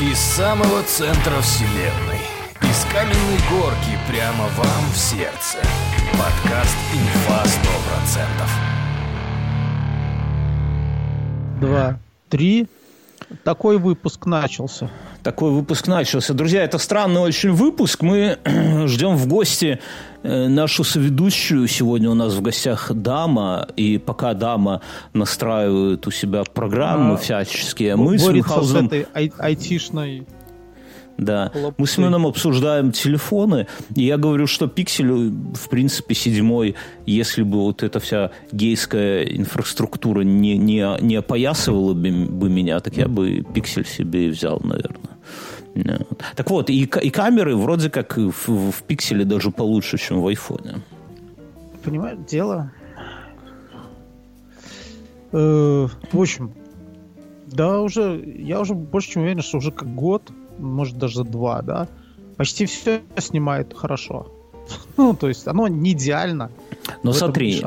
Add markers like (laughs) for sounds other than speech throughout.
Из самого центра вселенной. Из каменной горки прямо вам в сердце. Подкаст «Инфа 100%». Два, три. Такой выпуск начался. Такой выпуск начался. Друзья, это странный очень выпуск. Мы (clears throat) ждем в гости э, нашу соведущую. Сегодня у нас в гостях дама. И пока дама настраивает у себя программы а, всяческие, мы с Мюнхгаузеном... с этой ай- айтишной да. Мы с Мином обсуждаем телефоны, и я говорю, что пиксель, в принципе, седьмой, если бы вот эта вся гейская инфраструктура не, не, не опоясывала бы, бы меня, так я бы пиксель себе и взял, наверное. Так вот, и, и камеры вроде как в, в пикселе даже получше, чем в айфоне. Понимаешь, дело... Э, в общем, да, уже я уже больше чем уверен, что уже как год может даже два, да, почти все снимает хорошо. (laughs) Ну, то есть оно не идеально. Но смотри,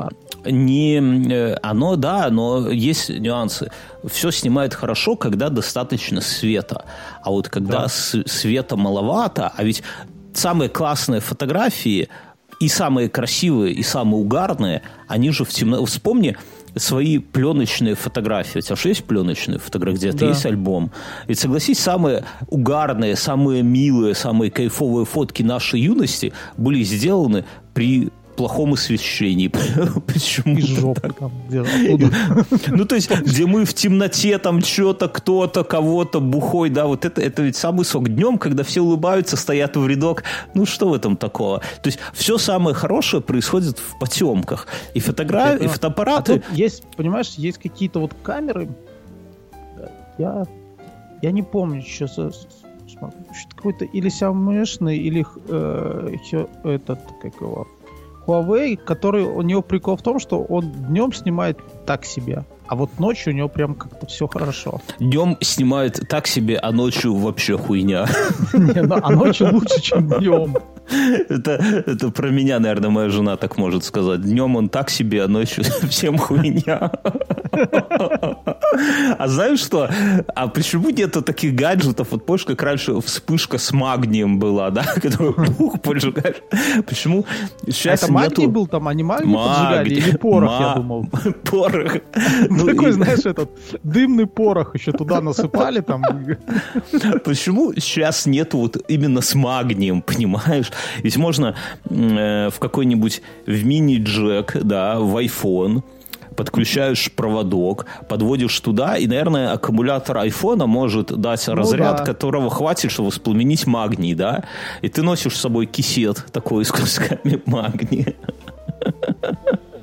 не э, оно, да, но есть нюансы. Все снимает хорошо, когда достаточно света. А вот когда да. света маловато, а ведь самые классные фотографии и самые красивые, и самые угарные, они же в темноте. Вспомни, свои пленочные фотографии. У тебя же есть пленочные фотографии, где-то да. есть альбом. Ведь согласись, самые угарные, самые милые, самые кайфовые фотки нашей юности были сделаны при плохом освещении. (laughs) Почему? Из жопы там, Ну, то есть, где мы в темноте, там что-то, кто-то, кого-то, бухой, да, вот это, это ведь самый сок. Днем, когда все улыбаются, стоят в рядок, ну, что в этом такого? То есть, все самое хорошее происходит в потемках. И фотографии, и фотоаппараты... А есть, понимаешь, есть какие-то вот камеры, я, я не помню, сейчас какой-то или Xiaomi, или э, этот, как его, Huawei, который у него прикол в том, что он днем снимает так себе, а вот ночью у него прям как-то все хорошо. Днем снимает так себе, а ночью вообще хуйня. (laughs) Не, ну, а ночью лучше, чем днем. Это, это про меня, наверное, моя жена так может сказать. Днем он так себе, а ночью (laughs) всем хуйня. А знаешь что? А почему нету таких гаджетов? Вот помнишь, как раньше вспышка с магнием была, да? (laughs) Которую бух поджигаешь. Почему сейчас Это магний был там, а не магний поджигали? Или порох, я думал. (laughs) Порох. Ну, такой, знаешь, этот дымный порох еще туда насыпали там. Почему сейчас нету вот именно с магнием, понимаешь? Ведь можно э, в какой-нибудь в мини-джек, да, в iPhone подключаешь проводок, подводишь туда, и, наверное, аккумулятор айфона может дать ну, разряд, да. которого хватит, чтобы воспламенить магний, да? И ты носишь с собой кисет такой с кусками (laughs) магния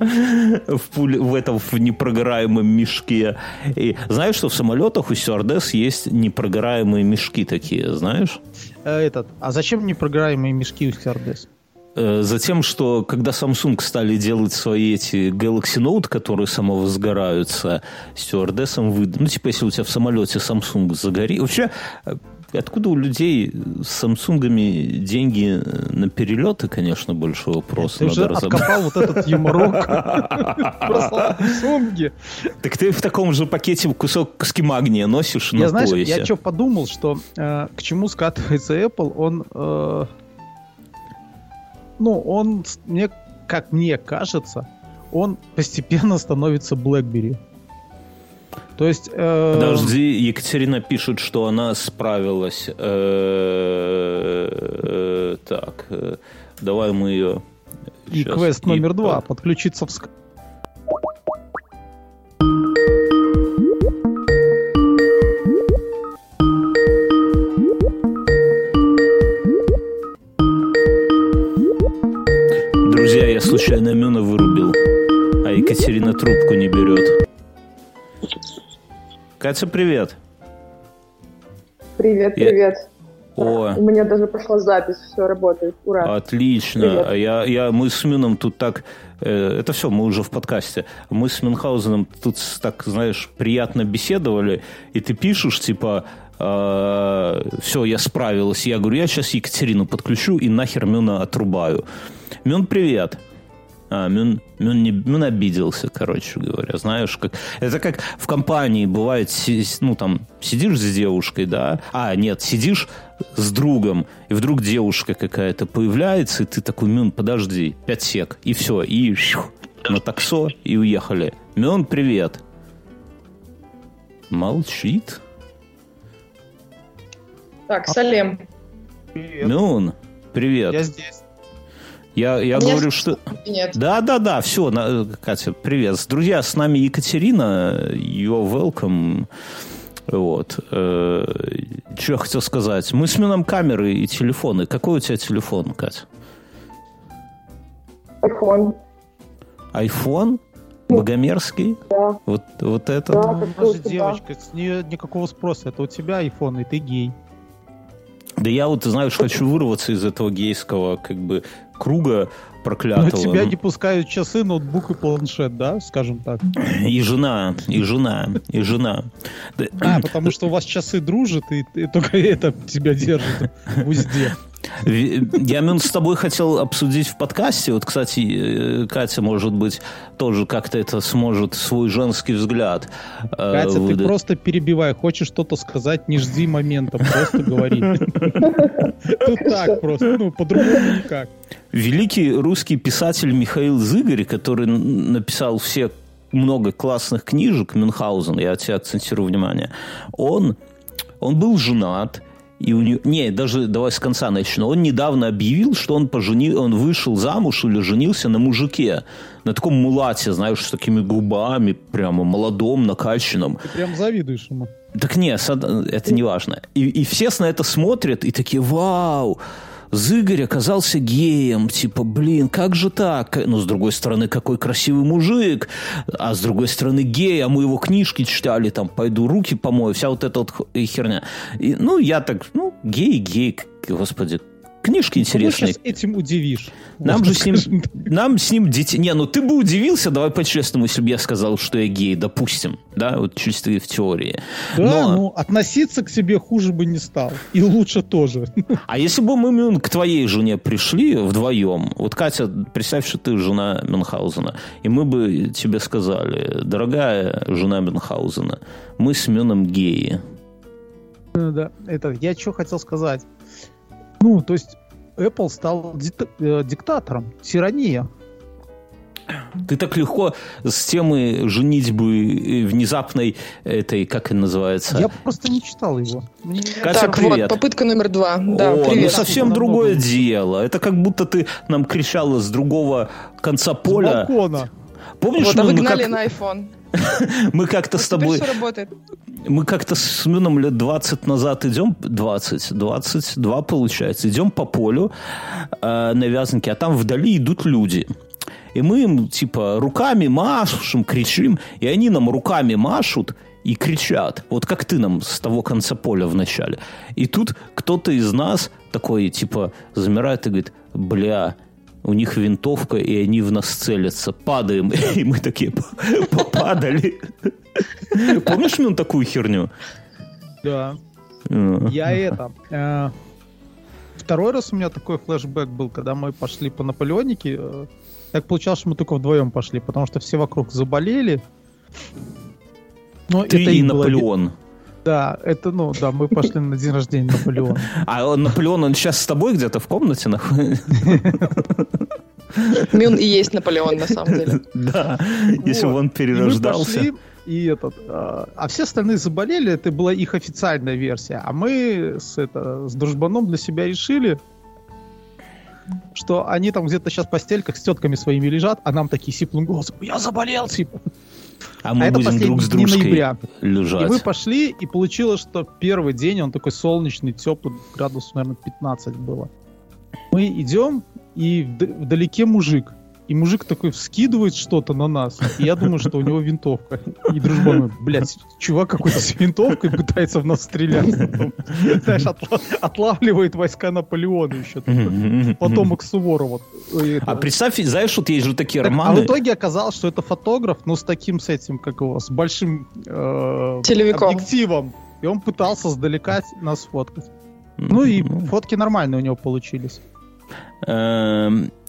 в, пуле, в этом в непрогораемом мешке. И знаешь, что в самолетах у стюардесс есть непрогораемые мешки такие, знаешь? Э, этот, а зачем непрогораемые мешки у стюардесс? Э, затем, что когда Samsung стали делать свои эти Galaxy Note, которые самовозгораются, стюардессам выдали. Ну, типа, если у тебя в самолете Samsung загори... Вообще, э, Откуда у людей с самсунгами деньги на перелеты, конечно, больше вопрос. Ты уже откопал вот этот юморок (laughs) про самсунги. Так ты в таком же пакете кусок куски магния носишь на знаешь, Я что подумал, что э, к чему скатывается Apple, он... Э, ну, он, мне, как мне кажется, он постепенно становится BlackBerry. То есть... Э... Подожди, Екатерина пишет, что она справилась. Э, э, так, э, давай мы ее... И квест номер два. Подключиться в Друзья, я случайно Мюна вырубил, а Екатерина трубку не берет. Катя, привет. Привет, привет. Я... О. У меня даже пошла запись, все работает. Ура. Отлично. Привет. А я, я, мы с Мином тут так... Э, это все, мы уже в подкасте. Мы с Мюнхгаузеном тут так, знаешь, приятно беседовали, и ты пишешь, типа, э, все, я справилась. Я говорю, я сейчас Екатерину подключу и нахер Мюна отрубаю. Мюн, привет. А, Мюн, Мюн, не, Мюн обиделся, короче говоря. Знаешь, как... Это как в компании бывает, ну, там, сидишь с девушкой, да? А, нет, сидишь с другом, и вдруг девушка какая-то появляется, и ты такой, Мюн, подожди, пять сек, и все, и шух, на таксо, и уехали. Мюн, привет. Молчит. Так, Салем. Привет. Мюн, привет. Я здесь. Я, я говорю, что... Нет. Да, да, да, все, Катя, привет. Друзья, с нами Екатерина, you're welcome. Вот. Э, что я хотел сказать? Мы сменим камеры и телефоны. Какой у тебя телефон, Катя? Айфон. Айфон? Богомерзкий? Да. Вот, вот это? Да, она же девочка, с нее никакого спроса. Это у тебя айфон, и ты гей. Да я вот, знаешь, хочу вырваться из этого гейского, как бы, круга проклятого. Но тебя не пускают часы, ноутбук и планшет, да, скажем так? И жена, и жена, и жена. А, потому что у вас часы дружат, и, и только это тебя держит в узде. Я, Мюн, с тобой хотел обсудить в подкасте. Вот, кстати, э, Катя, может быть, тоже как-то это сможет свой женский взгляд. Э, Катя, выдать. ты просто перебивай. Хочешь что-то сказать, не жди момента, просто говори. (laughs) Тут так просто, ну, по-другому никак. Великий русский писатель Михаил Зыгорь, который написал все много классных книжек Мюнхгаузен, я тебе акцентирую внимание, он, он был женат, и у него... Не, даже давай с конца начну. Он недавно объявил, что он, пожени... он вышел замуж или женился на мужике. На таком мулате, знаешь, с такими губами, прямо молодом, накачанном. Ты прям завидуешь ему. Так нет, это не важно. И, и все на это смотрят и такие, вау, Зыгорь оказался геем. Типа, блин, как же так? Ну, с другой стороны, какой красивый мужик. А с другой стороны, гей. А мы его книжки читали, там, пойду руки помою. Вся вот эта вот херня. И, ну, я так, ну, гей, гей, господи, Книжки интересные. Кого этим удивишь? Нам же с ним, нам с ним дети... Не, ну ты бы удивился, давай по-честному, если бы я сказал, что я гей, допустим. Да, вот чисто в теории. Да, Но... ну относиться к себе хуже бы не стал. И лучше тоже. А если бы мы к твоей жене пришли вдвоем, вот Катя, представь, что ты жена Мюнхгаузена, и мы бы тебе сказали, дорогая жена Мюнхгаузена, мы с Мюном геи. Да, это я что хотел сказать. Ну, то есть Apple стал э, диктатором, тирания. Ты так легко с темы женитьбы э, внезапной этой, как это называется? Я просто не читал его. Мне... Катя, так, привет. вот, попытка номер два. Да, О, ну привет. Ну, совсем Намного. другое дело. Это как будто ты нам кричала с другого конца поля. С балкона. Помнишь, вот, мы, мы как... на iPhone. (laughs) мы как-то с тобой... Мы как-то с Мюном лет 20 назад идем, 20, 22 получается, идем по полю э, на вязанке, а там вдали идут люди. И мы им, типа, руками машем, кричим, и они нам руками машут и кричат. Вот как ты нам с того конца поля в начале. И тут кто-то из нас такой, типа, замирает и говорит, бля, у них винтовка, и они в нас целятся. Падаем. (laughs) И мы такие попадали. (laughs) Помнишь мне такую херню? Да. Я это... Э, второй раз у меня такой флешбэк был, когда мы пошли по Наполеонике. Э, так получалось, что мы только вдвоем пошли, потому что все вокруг заболели. Но Ты это и Наполеон. Было... Да, это, ну, да, мы пошли на день рождения Наполеона. А Наполеон, он сейчас с тобой где-то в комнате находится? Мюн и есть Наполеон, на самом деле. Да, если бы он перерождался. И этот, а, а все остальные заболели, это была их официальная версия. А мы с, это, с дружбаном для себя решили, что они там где-то сейчас в постельках с тетками своими лежат, а нам такие сиплым голосом, я заболел, типа. А мы а будем друг с дружкой ноября. лежать. И мы пошли, и получилось, что первый день он такой солнечный, теплый, градусов, наверное, 15 было. Мы идем, и вдалеке мужик. И мужик такой вскидывает что-то на нас. И я думаю, что у него винтовка. И дружба мой, блядь, чувак какой-то с винтовкой пытается в нас стрелять. Знаешь, отла- отлавливает войска Наполеона еще. Потомок Суворова. А представь, знаешь, вот есть же такие так, романы. А в итоге оказалось, что это фотограф, ну, с таким, с этим, как его, с большим э, объективом. И он пытался сдалека нас фоткать. Ну и фотки нормальные у него получились.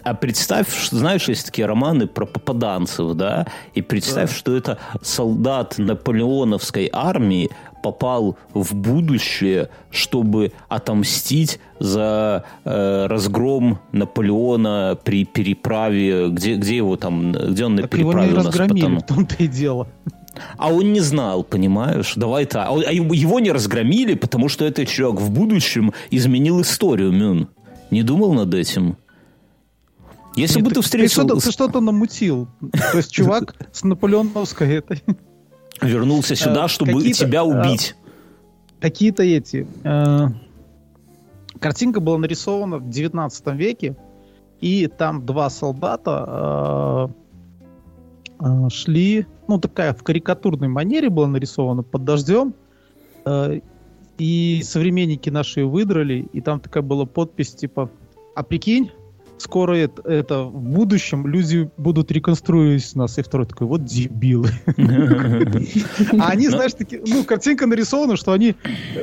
А представь, знаешь, есть такие романы про попаданцев, да, и представь, да. что это солдат наполеоновской армии попал в будущее, чтобы отомстить за э, разгром Наполеона при переправе, где, где его там, где он на так переправе его не у нас потом. в том-то и дело. А он не знал, понимаешь? Давай так. А, а его не разгромили, потому что этот человек в будущем изменил историю, Мюн. Не думал над этим? Если Нет, бы ты, ты встретил... Ты, ты что-то намутил. То есть чувак с наполеоновской этой... Вернулся сюда, э, чтобы тебя э, убить. Какие-то эти... Э, картинка была нарисована в 19 веке, и там два солдата шли, ну такая в карикатурной манере была нарисована под дождем, и современники наши выдрали, и там такая была подпись типа «А прикинь, скоро это, это в будущем люди будут реконструировать нас. И второй такой, вот дебилы. А они, знаешь, такие, ну, картинка нарисована, что они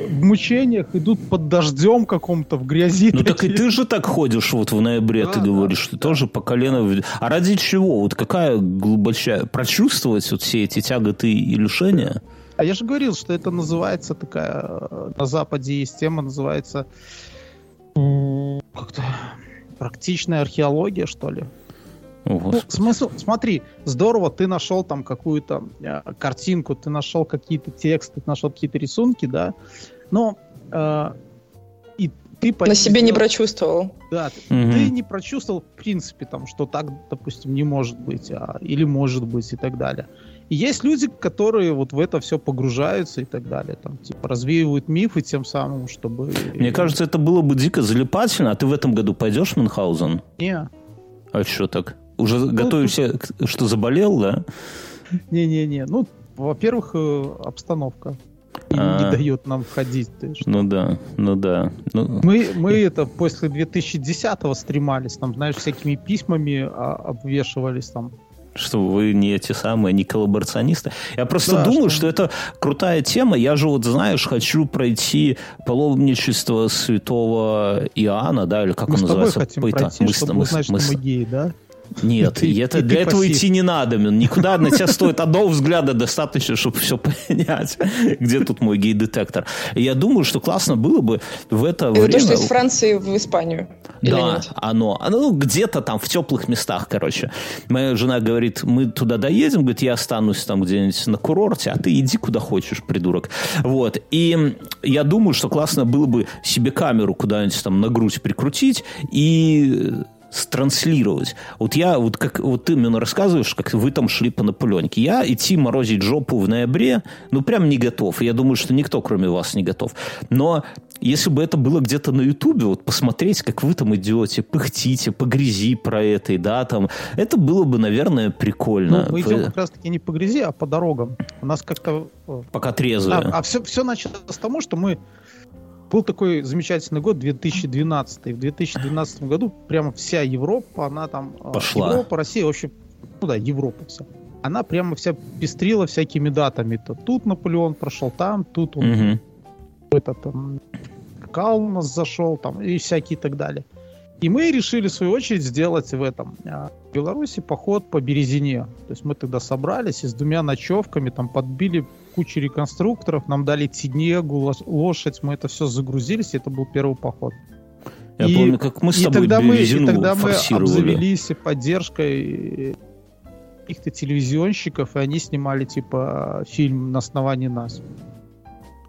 в мучениях идут под дождем каком-то в грязи. Ну, так и ты же так ходишь вот в ноябре, ты говоришь, что тоже по колено... А ради чего? Вот какая глубочайшая... Прочувствовать вот все эти тяготы и лишения? А я же говорил, что это называется такая... На Западе есть тема, называется... Как-то практичная археология, что ли. ну, смысл, смотри, здорово, ты нашел там какую-то э, картинку, ты нашел какие-то тексты, ты нашел какие-то рисунки, да, но э, и ты на себе не прочувствовал. Да, угу. ты не прочувствовал в принципе там, что так, допустим, не может быть, а, или может быть и так далее. И есть люди, которые вот в это все погружаются и так далее, там, типа, развеивают мифы тем самым, чтобы... Мне кажется, это было бы дико залипательно. А ты в этом году пойдешь в Мюнхгаузен? Не. А что так? Уже ну, готовишься, что заболел, да? Не-не-не. Ну, во-первых, э, обстановка а, не дает нам входить. Ну да, ну да. Ну... Мы, мы это после 2010-го стремались, там, знаешь, всякими письмами а, обвешивались там что вы не эти самые, не коллаборационисты. Я просто да, думаю, что... что это крутая тема. Я же вот, знаешь, хочу пройти паломничество святого Иоанна, да, или как мы он называется? Хотим пройти, мы, чтобы мы, узнать, мы, что мы геи, да? Нет, ты, это, для этого пассив. идти не надо. Никуда на тебя стоит одного взгляда достаточно, чтобы все понять, (laughs) где тут мой гей-детектор. И я думаю, что классно было бы в это, это время... то, что из Франции в Испанию? Да, оно. Оно ну, где-то там в теплых местах, короче. Моя жена говорит, мы туда доедем, говорит, я останусь там где-нибудь на курорте, а ты иди куда хочешь, придурок. Вот. И я думаю, что классно было бы себе камеру куда-нибудь там на грудь прикрутить и транслировать. Вот я, вот как вот ты мне рассказываешь, как вы там шли по Наполеонке. Я идти морозить жопу в ноябре, ну, прям не готов. Я думаю, что никто, кроме вас, не готов. Но если бы это было где-то на Ютубе, вот посмотреть, как вы там идете, пыхтите, по грязи про это, да, там, это было бы, наверное, прикольно. Ну, мы идем как раз-таки не по грязи, а по дорогам. У нас как-то... Э, Пока трезвые. А, а все, все началось с того, что мы был такой замечательный год, 2012. В 2012 году прямо вся Европа, она там... А, Пошла. Европа, Россия, вообще, ну да, Европа вся. Она прямо вся пестрила всякими датами. То тут Наполеон прошел, там, тут он... Угу. Это там... Кал у нас зашел, там, и всякие и так далее. И мы решили, в свою очередь, сделать в этом а, в Беларуси поход по Березине. То есть мы тогда собрались и с двумя ночевками там подбили кучу реконструкторов, нам дали тенегу, лошадь, мы это все загрузились, и это был первый поход. Я и, помню, как мы с тобой и тогда мы, и тогда мы обзавелись поддержкой каких-то телевизионщиков, и они снимали типа фильм на основании нас.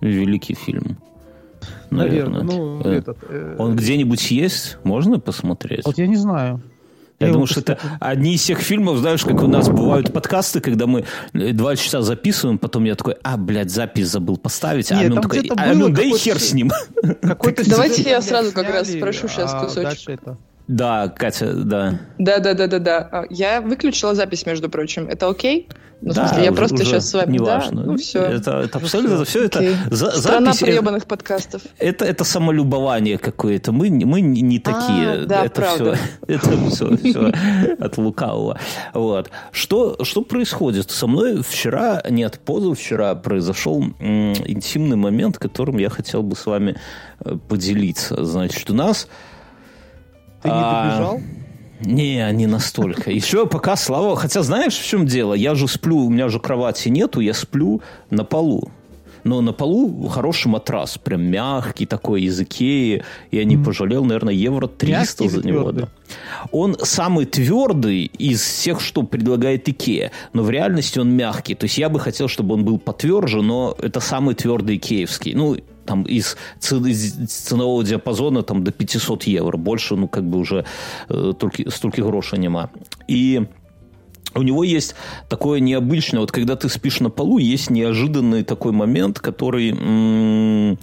Великий фильм. Наверное. Наверное. Ну, э, этот, э, Он где-нибудь есть? Можно посмотреть? Вот я не знаю. Я, я думаю, что это одни из тех фильмов, знаешь, как у нас бывают подкасты, когда мы э, два часа записываем, потом я такой, а, блядь, запись забыл поставить, а Нет, а такой, а, ну, да и хер с ним. (laughs) Давайте я сразу как раз спрошу сейчас а кусочек. Да, Катя, да. Да, да, да, да, да. Я выключила запись, между прочим. Это окей? Ну, да, в смысле, я просто уже сейчас с вами. Не да? Ну, все. Это, это абсолютно это все это за, Страна запись, проебанных подкастов. Это, это самолюбование какое-то. Мы, мы не такие. А, да, это правда. Все, (laughs) это все, все от лукавого. Вот. Что, что происходит? Со мной вчера, нет, позавчера произошел интимный момент, которым я хотел бы с вами э, поделиться. Значит, у нас ты не добежал? Не, не настолько. Еще пока, слава... Хотя знаешь, в чем дело? Я же сплю, у меня же кровати нету, я сплю на полу. Но на полу хороший матрас, прям мягкий такой, из Икеи. Я не пожалел, наверное, евро 300 мягкий за него. Да. Он самый твердый из всех, что предлагает Икея. Но в реальности он мягкий. То есть я бы хотел, чтобы он был потверже, но это самый твердый икеевский. Ну, там из, из ценового диапазона там до 500 евро. Больше, ну, как бы уже э, только, столько грошей нема. И у него есть такое необычное, вот когда ты спишь на полу, есть неожиданный такой момент, который м-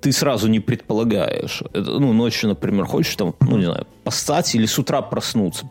ты сразу не предполагаешь. Ну, ночью, например, хочешь там, ну, не знаю, постать или с утра проснуться,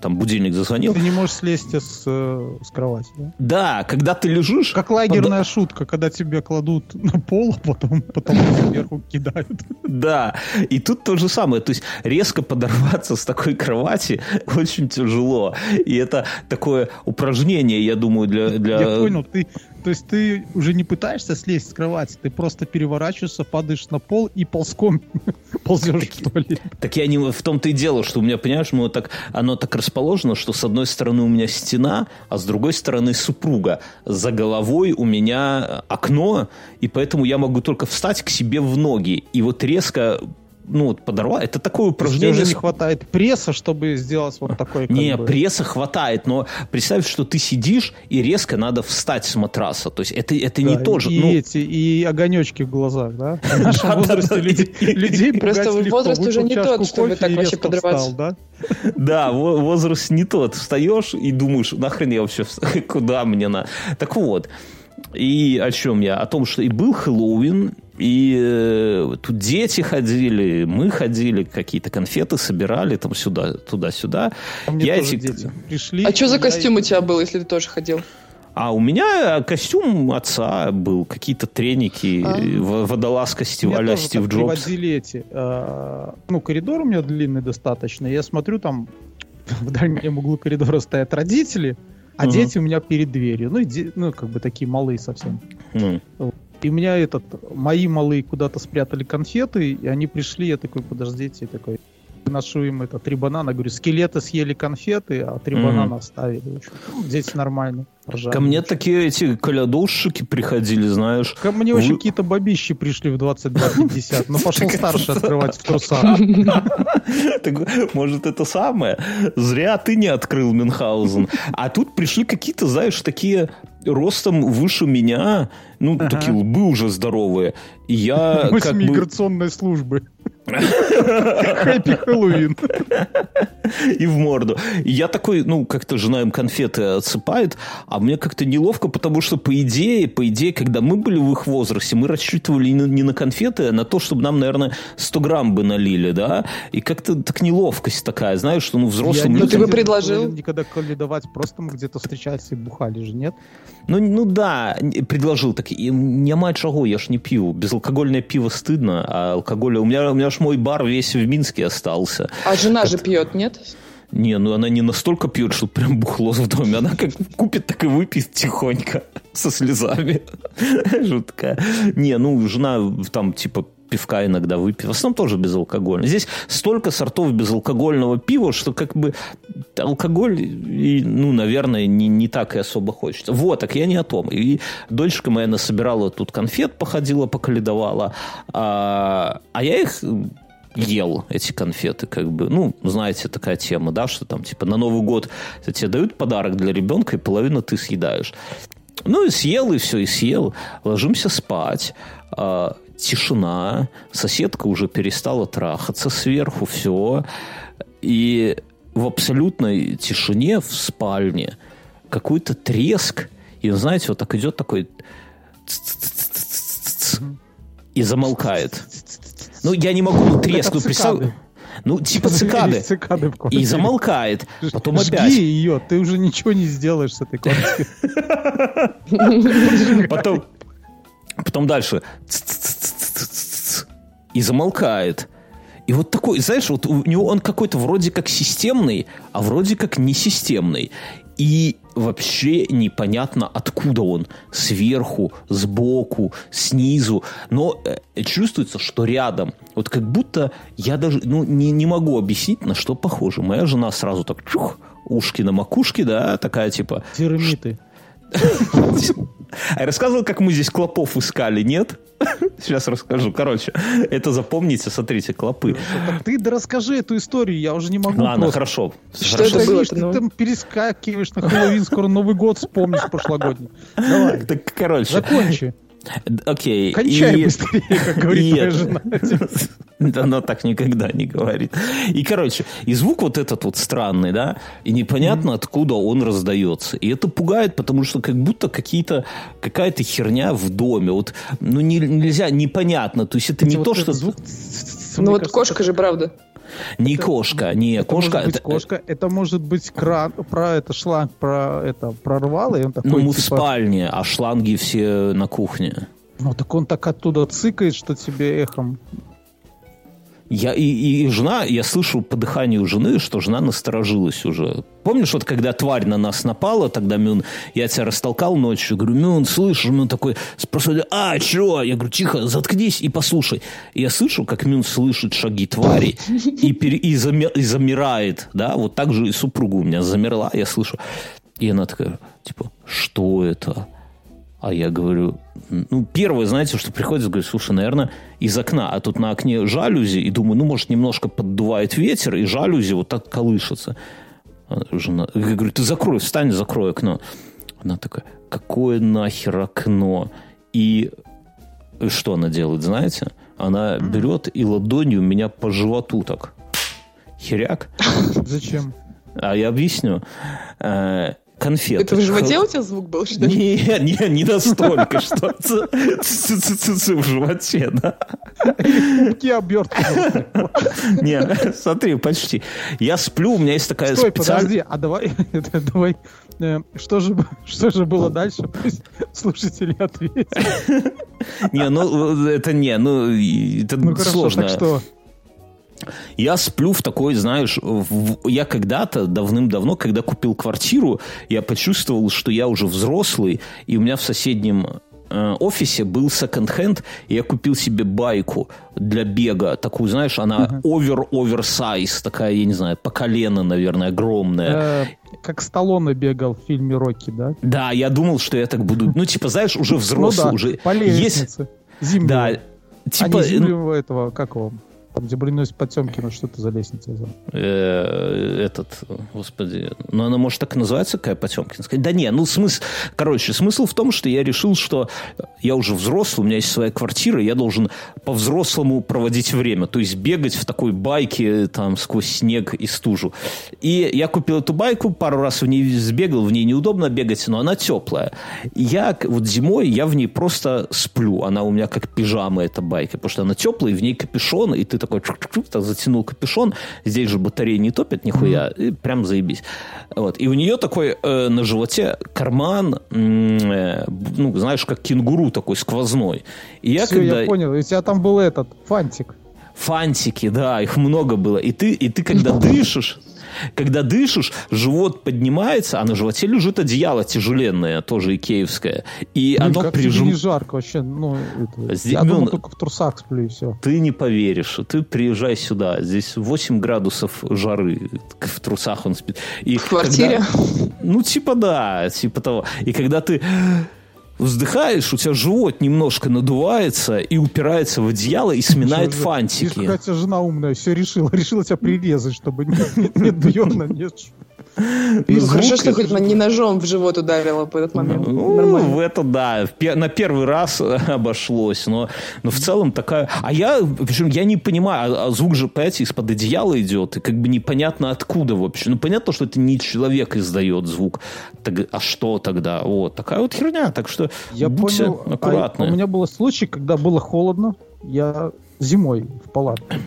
там будильник зазвонил. Ты не можешь слезть с, э, с кровати, да? Да, когда ты лежишь... Как лагерная под... шутка, когда тебя кладут (laughs) на пол, а потом, потом сверху кидают. (laughs) Да, и тут то же самое. То есть резко подорваться с такой кровати (laughs) очень тяжело. И это такое упражнение, я думаю, для... для... Я понял, ты то есть ты уже не пытаешься слезть с кровати, ты просто переворачиваешься, падаешь на пол и ползком (laughs) ползешь в туалет. Так я не в том-то и дело, что у меня, понимаешь, мы вот так, оно так расположено, что с одной стороны у меня стена, а с другой стороны супруга. За головой у меня окно, и поэтому я могу только встать к себе в ноги. И вот резко ну, вот подорвала. Это такое упражнение. Уже не хватает пресса, чтобы сделать вот такой. Не, бы... пресса хватает, но представь, что ты сидишь и резко надо встать с матраса. То есть это, это да, не то же. И ну... эти, и огонечки в глазах, да? (laughs) В нашем возрасте людей Просто возраст уже не тот, чтобы так вообще подрываться. Да, (laughs) да возраст не тот. Встаешь и думаешь, нахрен я вообще, (laughs) куда мне на... Так вот, и о чем я? О том, что и был Хэллоуин, и э, тут дети ходили, мы ходили, какие-то конфеты собирали там сюда, туда-сюда. А я эти... дети пришли. А что за костюм я... у тебя был, если ты тоже ходил? А у меня костюм отца был, какие-то треники, а? водолазка Стиваля Стив Джобс. приводили эти, э, ну, коридор у меня длинный достаточно, я смотрю, там в дальнем углу коридора стоят родители, а угу. дети у меня перед дверью. Ну, де, ну, как бы такие малые совсем. Угу. И у меня этот, мои малые куда-то спрятали конфеты, и они пришли, я такой, подождите, я такой, ношу им это три банана, говорю, скелеты съели конфеты, а три mm-hmm. банана оставили. Здесь нормально. Ржали. Ко мне такие эти колядушки приходили, знаешь. Ко мне Вы... вообще какие-то бабищи пришли в 22.50, но пошел (laughs) старше открывать в трусах. (laughs) Может, это самое? Зря ты не открыл Мюнхгаузен. А тут пришли какие-то, знаешь, такие ростом выше меня, ну, ага. такие лбы уже здоровые. И я (laughs) как миграционной бы... службы. Хэппи Хэллоуин. И в морду. Я такой, ну, как-то жена им конфеты отсыпает, а мне как-то неловко, потому что, по идее, по идее, когда мы были в их возрасте, мы рассчитывали не на конфеты, а на то, чтобы нам, наверное, 100 грамм бы налили, да? И как-то так неловкость такая, знаешь, что, ну, взрослым... Ну, ты бы предложил? Никогда давать, просто мы где-то встречались и бухали же, нет? Ну, ну да, предложил так. Няма чаго, я ж не пью. Безалкогольное пиво стыдно, а алкоголя... У меня, у меня ж мой бар весь в Минске остался. А жена как... же пьет, нет? Не, ну она не настолько пьет, что прям бухло в доме. Она как купит, так и выпьет тихонько (laughs) со слезами. (laughs) Жуткая. Не, ну жена там типа пивка иногда выпить. В основном тоже безалкогольно. Здесь столько сортов безалкогольного пива, что как бы алкоголь, и, ну, наверное, не, не так и особо хочется. Вот, так я не о том. И дочка моя насобирала тут конфет, походила, поколедовала, а, а я их ел эти конфеты, как бы, ну, знаете, такая тема, да, что там, типа, на Новый год тебе дают подарок для ребенка, и половину ты съедаешь. Ну, и съел, и все, и съел. Ложимся спать. А, тишина, соседка уже перестала трахаться сверху, все. И в абсолютной тишине в спальне какой-то треск, и, знаете, вот так идет такой и замолкает. Ну, я не могу ну, треск, ну, представь... Ну, типа цикады. цикады и замолкает. Потом Жги опять. ее, ты уже ничего не сделаешь с этой комнатой. (laughs) Потом, потом дальше. И замолкает. И вот такой, знаешь, вот у него он какой-то вроде как системный, а вроде как не системный. И вообще непонятно, откуда он. Сверху, сбоку, снизу. Но э, чувствуется, что рядом. Вот как будто я даже ну, не, не могу объяснить, на что похоже. Моя жена сразу так чух, ушки на макушке, да, такая типа... Термиты. А я рассказывал, как мы здесь клопов искали, нет? (laughs) Сейчас расскажу. Короче, это запомните, смотрите, клопы. Так ты да расскажи эту историю, я уже не могу Ладно, хорошо. Что это было? Ты там перескакиваешь на Хэллоуин, скоро Новый год вспомнишь прошлогодний. Давай. Так, короче. Закончи. Окей. Кончай и... быстрее, (laughs) как говорит и твоя жена. (laughs) Она так никогда не говорит. И, короче, и звук вот этот вот странный, да, и непонятно, mm-hmm. откуда он раздается. И это пугает, потому что как будто какие-то, какая-то херня в доме. Вот, ну, не, нельзя, непонятно. То есть это не вот то, что... Звук... Ну, вот кошка же, правда. Не это, кошка, не это кошка. Может быть это кошка, это может быть кран, про это шланг, про это прорвало, и он такой. Ну, мы типа... в спальне, а шланги все на кухне. Ну, так он так оттуда цыкает, что тебе эхом я, и, и жена, я слышу по дыханию жены, что жена насторожилась уже. Помнишь, вот когда тварь на нас напала, тогда Мюн, я тебя растолкал ночью, говорю, Мюн, слышишь? Мюн такой спрашивает, а, что? Я говорю, тихо, заткнись и послушай. И я слышу, как Мюн слышит шаги твари и, пере, и, замер, и замирает, да, вот так же и супруга у меня замерла, я слышу. И она такая, типа, что это? А я говорю, ну, первое, знаете, что приходится, говорю, слушай, наверное, из окна, а тут на окне жалюзи, и думаю, ну, может, немножко поддувает ветер, и жалюзи вот так колышется. Жена, я говорю, ты закрой, встань, закрой окно. Она такая, какое нахер окно? И что она делает, знаете? Она берет и ладонью меня по животу так. Херяк. Зачем? А я объясню. Э, конфеты. Это в животе у тебя звук был, что ли? Не, не, не настолько, что в животе, да. Пупки обертки. Не, смотри, почти. Я сплю, у меня есть такая Стой, подожди, а давай, (laughs) давай, э, что же, что же было дальше? Пусть слушатели ответят. Не, ну, это не, ну, это ну, сложно. так что? Я сплю в такой, знаешь, в... я когда-то, давным-давно, когда купил квартиру, я почувствовал, что я уже взрослый, и у меня в соседнем э, офисе был секонд-хенд, и я купил себе байку для бега, такую, знаешь, она овер-оверсайз, такая, я не знаю, по колено, наверное, огромная. Э, как Сталлоне бегал в фильме «Рокки», да? Да, я думал, что я так буду, ну, типа, знаешь, уже взрослый, ну, да, уже... по лестнице. Зимнего. Да, типа... А не зимнего этого, как его? Там, где Бронёс Потемкина, что это за лестница? Э, этот, господи, ну она может так и называется, какая Потемкинская? Да не, ну смысл, короче, смысл в том, что я решил, что я уже взрослый, у меня есть своя квартира, я должен по-взрослому проводить время, то есть бегать в такой байке там сквозь снег и стужу. И я купил эту байку, пару раз в ней сбегал, в ней неудобно бегать, но она теплая. Я вот зимой, я в ней просто сплю, она у меня как пижама, эта байка, потому что она теплая, и в ней капюшон, и ты такой так затянул капюшон, здесь же батареи не топят нихуя, mm-hmm. и прям заебись. Вот. И у нее такой э, на животе карман, э, ну, знаешь, как кенгуру такой сквозной. И я Все, когда... я понял. У тебя там был этот, фантик. Фантики, да, их много было. И ты, и ты когда (laughs) дышишь, когда дышишь, живот поднимается, а на животе лежит одеяло тяжеленное, тоже икеевское. И Блин, оно прижим... не жарко вообще. Ну, это... Здесь, я ну, думал, только в трусах сплю и все. Ты не поверишь. Ты приезжай сюда. Здесь 8 градусов жары. В трусах он спит. И в квартире? Когда... Ну, типа да, типа того. И когда ты вздыхаешь, у тебя живот немножко надувается и упирается в одеяло и сминает Слушай, фантики. Видишь, какая жена умная, все решила. Решила тебя прирезать, чтобы не дуёно, нет. Ну, хорошо, что хоть не ножом в живот ударила в этот момент. Ну, это да. На первый раз (laughs) обошлось. Но, но в целом такая... А я, причем я не понимаю, а, а звук же, понимаете, из-под одеяла идет, и как бы непонятно откуда вообще. Ну, понятно, что это не человек издает звук. Так, а что тогда? Вот, такая вот херня. Так что я будьте понял, аккуратны. А, у меня был случай, когда было холодно, я зимой в палатке.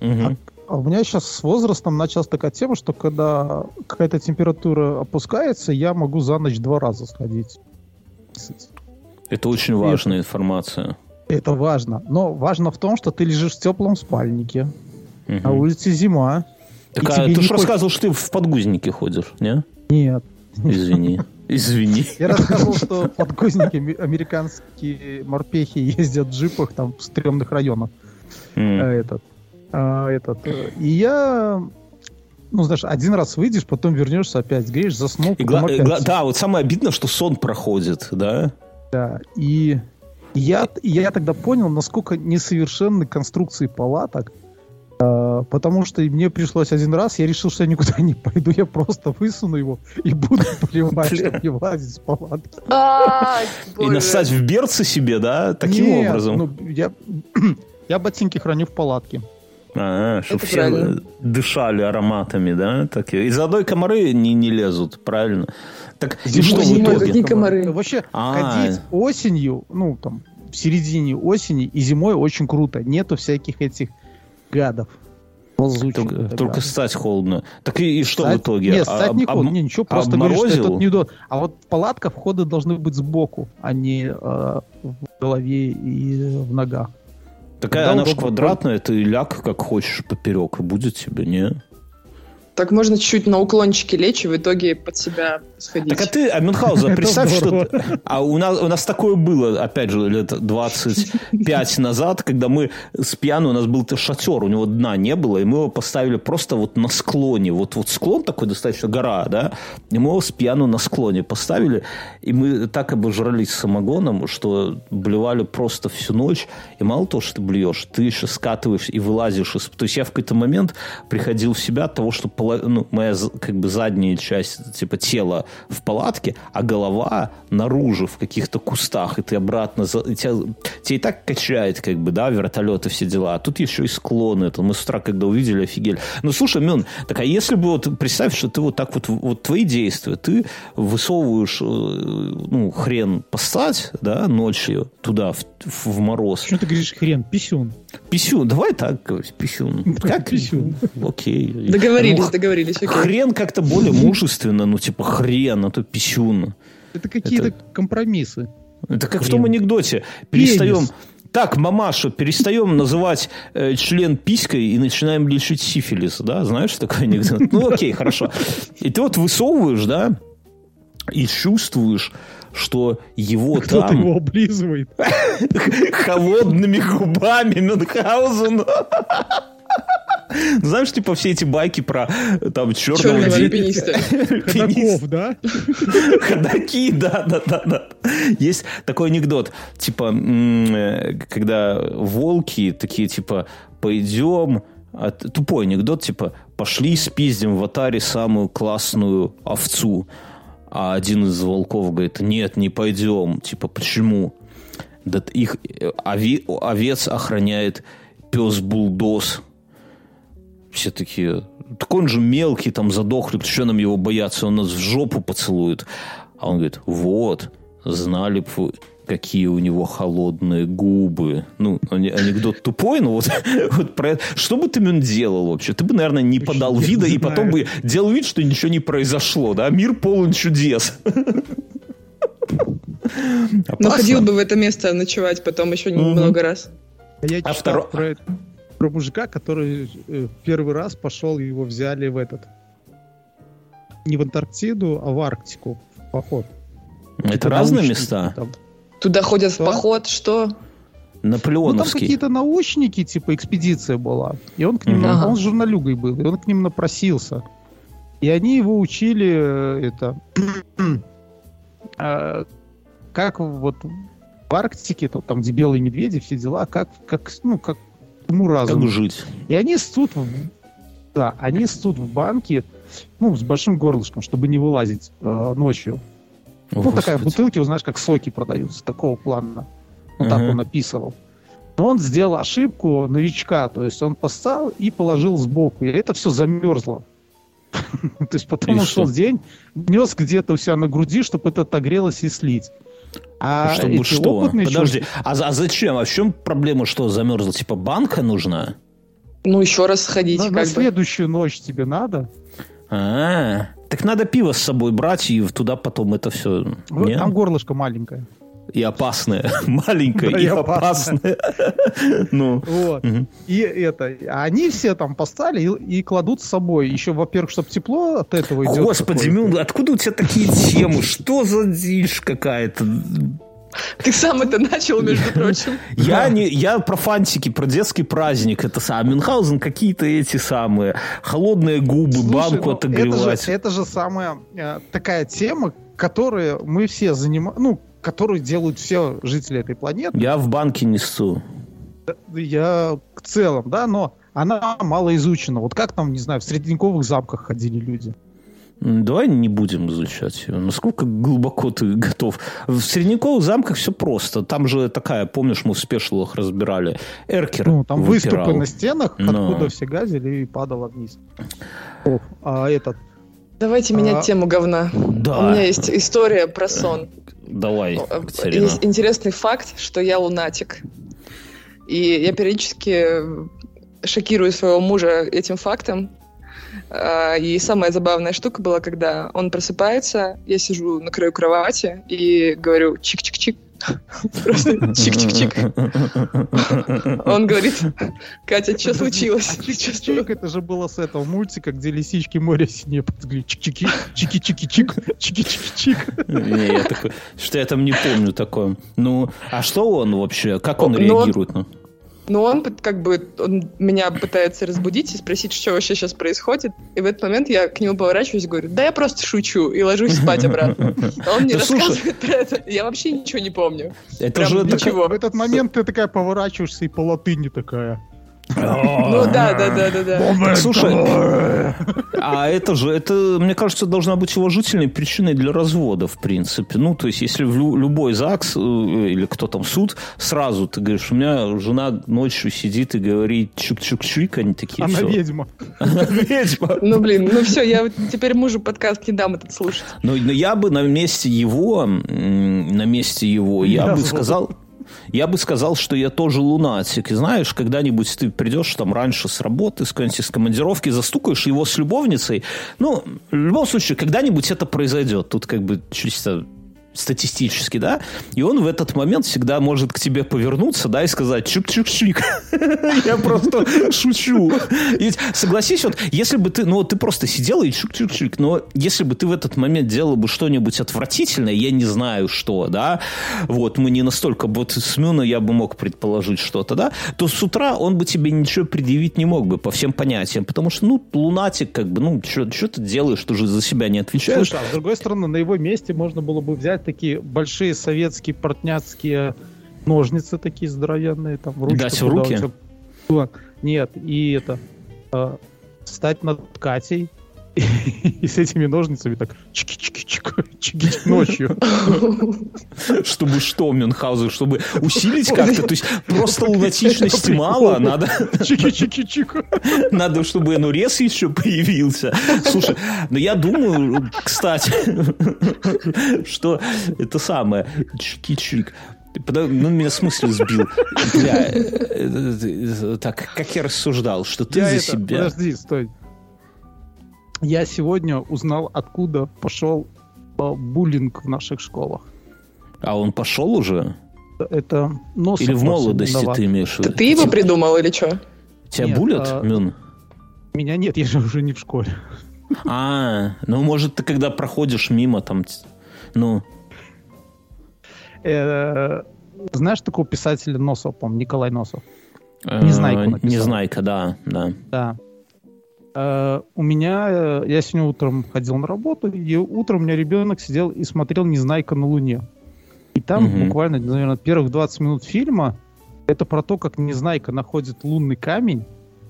Угу. А у меня сейчас с возрастом началась такая тема, что когда какая-то температура опускается, я могу за ночь два раза сходить. Это очень важная это, информация. Это важно. Но важно в том, что ты лежишь в теплом спальнике, угу. на улице зима. Так а ты же рассказывал, что ты в подгузнике ходишь, не? Нет. Извини. (laughs) Извини. Я рассказывал, что (laughs) подгузники американские морпехи ездят в джипах там в стрёмных районах. Mm. Этот, этот. Э, и я ну, знаешь, один раз выйдешь, потом вернешься опять, греешь, заснул. И гла- опять... гла- да, вот самое обидное, что сон проходит, да? Да, и я, я тогда понял, насколько несовершенны конструкции палаток, э, потому что мне пришлось один раз, я решил, что я никуда не пойду, я просто высуну его и буду (laughs) поливать, чтобы не влазить с палатки. И насать в берцы себе, да, таким образом? Ну, (clears throat) я ботинки храню в палатке. А, чтобы все правильно. дышали ароматами, да? Так, и заодно и комары не, не лезут, правильно? Так зимой, что в итоге? Комары? Вообще, а ходить осенью, ну, там, в середине осени и зимой очень круто. Нету всяких этих гадов. Только, только стать холодно. Так и, и что стать, в итоге? Нет, стать а, не холодно. Не, ничего, просто говоришь, что это не А вот палатка, входы должны быть сбоку, а не э, в голове и в ногах. Такая она же квадратная, ты ляг как хочешь поперек, и будет тебе, не? Так можно чуть-чуть на уклончике лечь и в итоге под себя сходить. Так а ты, а Мюнхгауза, (laughs) представь, что... А у нас, у нас такое было, опять же, лет 25 (laughs) назад, когда мы с пьяну, у нас был шатер, у него дна не было, и мы его поставили просто вот на склоне. Вот, вот склон такой достаточно, гора, да, и мы его с пьяну на склоне поставили, и мы так обожрались самогоном, что блевали просто всю ночь, и мало того, что ты блюешь, ты еще скатываешь и вылазишь из... То есть я в какой-то момент приходил в себя от того, что ну, моя как бы задняя часть, типа тела в палатке, а голова наружу в каких-то кустах, и ты обратно... За... Тебя, тебя и так качает, как бы, да, вертолеты, все дела. А тут еще и склоны. Это мы с утра, когда увидели, офигели. Ну, слушай, Мюн, так а если бы вот представь, что ты вот так вот, вот твои действия, ты высовываешь, э, ну, хрен постать, да, ночью туда, в, в мороз. Что ты говоришь хрен? Писюн. Писюн, давай так говорить, писюн. Как писюн? Окей. Договорились, ну, договорились. Окей. Хрен как-то более мужественно, ну типа хрен, а то писюн. Это какие-то это... компромиссы. Это как хрен. в том анекдоте. Перестаем... Пенис. Так, мамаша, перестаем называть э, член писькой и начинаем лечить сифилис, да? Знаешь такой анекдот? Ну, окей, хорошо. И ты вот высовываешь, да, и чувствуешь, что его Кто-то там... его облизывает. (laughs) Холодными губами Мюнхгаузен. Знаешь, типа все эти байки про там черного альпиниста. (laughs) Ходаков, да? (laughs) Ходаки, да, да, да, да. Есть такой анекдот, типа, когда волки такие, типа, пойдем, а, тупой анекдот, типа, пошли спиздим в Атаре самую классную овцу. А один из волков говорит, нет, не пойдем. Типа, почему? Да их ови, овец охраняет пес Булдос. Все такие, так он же мелкий, там задохли, что нам его бояться, он нас в жопу поцелует. А он говорит, вот, знали бы вы, какие у него холодные губы. Ну, анекдот тупой, но вот, (laughs) вот про это. Что бы ты Мюн делал вообще? Ты бы, наверное, не подал вида и потом бы делал вид, что ничего не произошло, да? Мир полон чудес. (laughs) Но ходил бы в это место ночевать потом еще много раз. А я а читал про, про мужика, который э, первый раз пошел, его взяли в этот не в Антарктиду, а в Арктику в поход. Это разные места? Там. Туда ходят что? в поход, что? Наполеоновский. Ну, там какие-то научники, типа, экспедиция была. И он к ним, ага. он журналюгой был, и он к ним напросился. И они его учили, э, это, а, (clears throat) как вот в Арктике, там, где белые медведи, все дела, как, как, ну, как ну, разум. Как жить. И они ссут, в, да, они ссут в банке, ну, с большим горлышком, чтобы не вылазить э, ночью. О, ну, такая бутылки, знаешь, как соки продаются, такого плана. Вот uh-huh. так он описывал. Но он сделал ошибку новичка, то есть он поставил и положил сбоку, и это все замерзло. (laughs) То есть потом он шел день, нес где-то у себя на груди, чтобы это отогрелось и слить. А чтобы что? Подожди, а, а зачем? А в чем проблема, что замерзло? Типа банка нужна? Ну, еще раз сходить. На, на следующую ночь тебе надо. А, так надо пиво с собой брать и туда потом это все. Вот, там горлышко маленькое. И опасная. (laughs) Маленькая да, и, опасная. ну. Вот. Угу. И это, они все там поставили и, и кладут с собой. Еще, во-первых, чтобы тепло от этого идет. Господи, Мюн, откуда у тебя такие темы? Что за дичь какая-то? (laughs) Ты сам это начал, между прочим. Я, не, я про фантики, про детский праздник. Это сам Мюнхгаузен какие-то эти самые холодные губы, Слушай, банку ну, отогревать. Это же, это же самая э, такая тема, которую мы все занимаем, ну, которую делают все жители этой планеты. Я в банке несу. Я в целом, да, но она мало изучена. Вот как там, не знаю, в средневековых замках ходили люди. Давай не будем изучать ее. Насколько глубоко ты готов? В средневековых замках все просто. Там же такая, помнишь, мы в спешлах разбирали. Эркер Ну, там выпирал. выступы на стенах, Но... откуда все газили и падало вниз. О, а этот... Давайте менять а... тему говна. Да. У меня есть история про сон. Давай, э, Катерина. Есть интересный факт, что я лунатик. И я периодически шокирую своего мужа этим фактом, и самая забавная штука была, когда он просыпается, я сижу на краю кровати и говорю чик-чик-чик. (laughs) Просто чик-чик-чик. Он говорит, Катя, что случилось? Чик-чик, это же было с этого мультика, где лисички море синее подгли. Чик-чики, чики-чики-чик, чики-чики-чик. Не, я такой, что я там не помню такое. Ну, а что он вообще, как он реагирует? Ну? Но он как бы он меня пытается разбудить и спросить, что вообще сейчас происходит. И в этот момент я к нему поворачиваюсь и говорю, да я просто шучу, и ложусь спать обратно. А он мне рассказывает про это. Я вообще ничего не помню. Это же ничего. В этот момент ты такая поворачиваешься и по латыни такая. Ну да, да, да, да, да. Слушай, а это же, это, мне кажется, должна быть уважительной причиной для развода, в принципе. Ну, то есть, если в любой ЗАГС э, или кто там суд, сразу ты говоришь, у меня жена ночью сидит и говорит чук-чук-чук, они такие, Она ведьма. Она (laughs) ведьма. Ну, блин, ну все, я теперь мужу подкаст не дам этот слушать. Но я бы на месте его, на месте его, я бы сказал... Я бы сказал, что я тоже лунатик. И знаешь, когда-нибудь ты придешь там раньше с работы, с какой-нибудь из командировки, застукаешь его с любовницей. Ну, в любом случае, когда-нибудь это произойдет. Тут как бы чисто статистически, да, и он в этот момент всегда может к тебе повернуться, да, и сказать чик-чик-чик. (laughs) Я просто шучу. Согласись, вот, если бы ты, ну, вот ты просто сидел и чик-чик-чик, но если бы ты в этот момент делал бы что-нибудь отвратительное, я не знаю что, да, вот, мы не настолько, вот с Мюна я бы мог предположить что-то, да, то с утра он бы тебе ничего предъявить не мог бы по всем понятиям, потому что, ну, лунатик, как бы, ну, что ты делаешь, ты же за себя не отвечаешь. Слушай, а с другой стороны, на его месте можно было бы взять такие большие советские портняцкие ножницы такие здоровенные, там в ручку. Дать в руки? Нет, и это э, стать над Катей (laughs) и с этими ножницами так чики-чики-чики ночью. (laughs) Чтобы что, Мюнхгаузен, чтобы усилить как-то? То есть просто лунатичности мало, надо... (laughs) Чики-чики-чик. Надо, чтобы НУРЕС еще появился. Слушай, но я думаю, кстати, что это самое, чики-чик, ну, меня смысл сбил. Бля, э, э, так, как я рассуждал, что ты за себя... Подожди, стой я сегодня узнал, откуда пошел э, буллинг в наших школах. А он пошел уже? Это нос. Или в молодости виноват. ты имеешь в виду? Ты его придумал или что? Тебя нет, булят, а... Мюн? Меня нет, я же уже не в школе. А, ну может ты когда проходишь мимо там, ну... Э, знаешь такого писателя Носова, по Николай Носов? Незнайка написал. Незнайка, да, да. Да. Uh, у меня, uh, я сегодня утром ходил на работу, и утром у меня ребенок сидел и смотрел «Незнайка на Луне». И там угу. буквально, наверное, первых 20 минут фильма это про то, как Незнайка находит лунный камень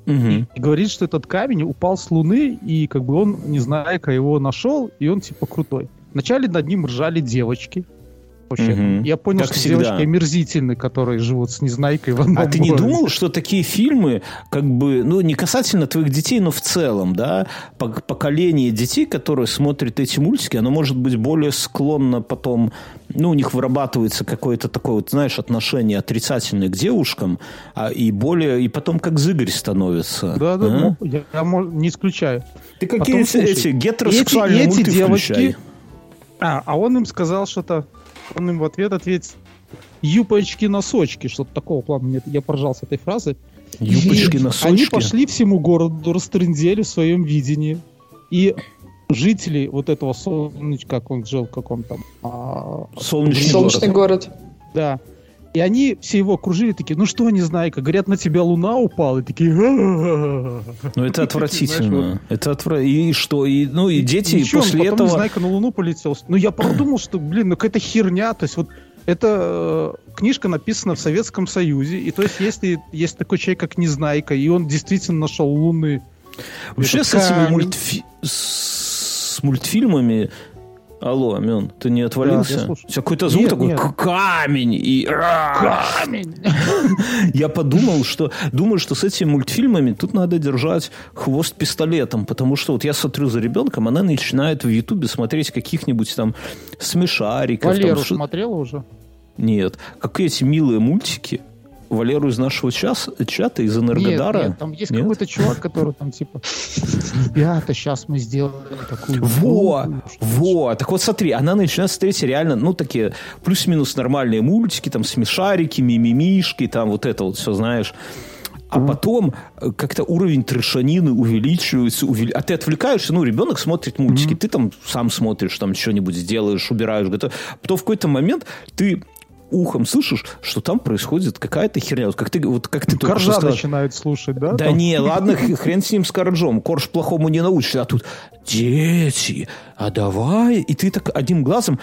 угу. и, и говорит, что этот камень упал с Луны, и как бы он, Незнайка, его нашел, и он типа крутой. Вначале над ним ржали девочки, вообще. Угу. Я понял, как что всегда. девушки омерзительны, которые живут с Незнайкой в одном А ты не думал, что такие фильмы, как бы, ну, не касательно твоих детей, но в целом, да, поколение детей, которые смотрят эти мультики, оно может быть более склонно потом, ну, у них вырабатывается какое-то такое, вот, знаешь, отношение отрицательное к девушкам, а, и более, и потом как зыгорь становится. Да, да, а? ну, я, я не исключаю. Ты какие потом, эти, эти гетеросексуальные эти, эти мульты девочки, включай. А, а он им сказал что-то он им в ответ ответил, юпочки-носочки, что-то такого плана. Мне, я поржал с этой фразы. Юпочки-носочки? Они пошли всему городу, растрындели в своем видении. И жители вот этого солнечка, как он жил, как он там... А, Солнечный, Солнечный город. Да. И они все его окружили, такие, ну что, Незнайка, говорят, на тебя луна упала, и такие... Ну, это (laughs) отвратительно. Это отвра... И что? И, ну, и дети Ничего, после потом этого... Незнайка на луну полетел. Ну, я подумал, что, блин, ну какая-то херня, то есть вот эта э, книжка написана в Советском Союзе, и то есть если есть такой человек, как Незнайка, и он действительно нашел луны... Вообще с этими мультфи- с мультфильмами... Алло, Амен, ты не отвалился? Да, тебя какой-то звук Нет, такой нет. «К- камень и Камень! (laughs) я подумал, что думаю, что с этими мультфильмами тут надо держать хвост пистолетом, потому что вот я смотрю за ребенком, она начинает в Ютубе смотреть каких-нибудь там смешариков. там Валеру шо- смотрела уже? Нет, как эти милые мультики. Валеру из нашего час, чата, из Энергодара. Нет, нет, там есть Нет? какой-то чувак, который там типа, ребята, сейчас мы сделаем такую... Во, что-то во. Так вот смотри, она начинает смотреть реально, ну, такие плюс-минус нормальные мультики, там, смешарики, мимимишки, там, вот это вот все, знаешь. А потом э, как-то уровень трешанины увеличивается, увели- а ты отвлекаешься, ну, ребенок смотрит мультики, ты там сам смотришь, там что-нибудь делаешь, убираешь, готов. Потом в какой-то момент ты ухом слышишь, что там происходит какая-то херня. Вот как ты, вот как ты только что Коржа сказал. начинает слушать, да? Да там? не, ладно, хрен с ним с Коржом. Корж плохому не научится. А тут дети, а давай. И ты так одним глазом...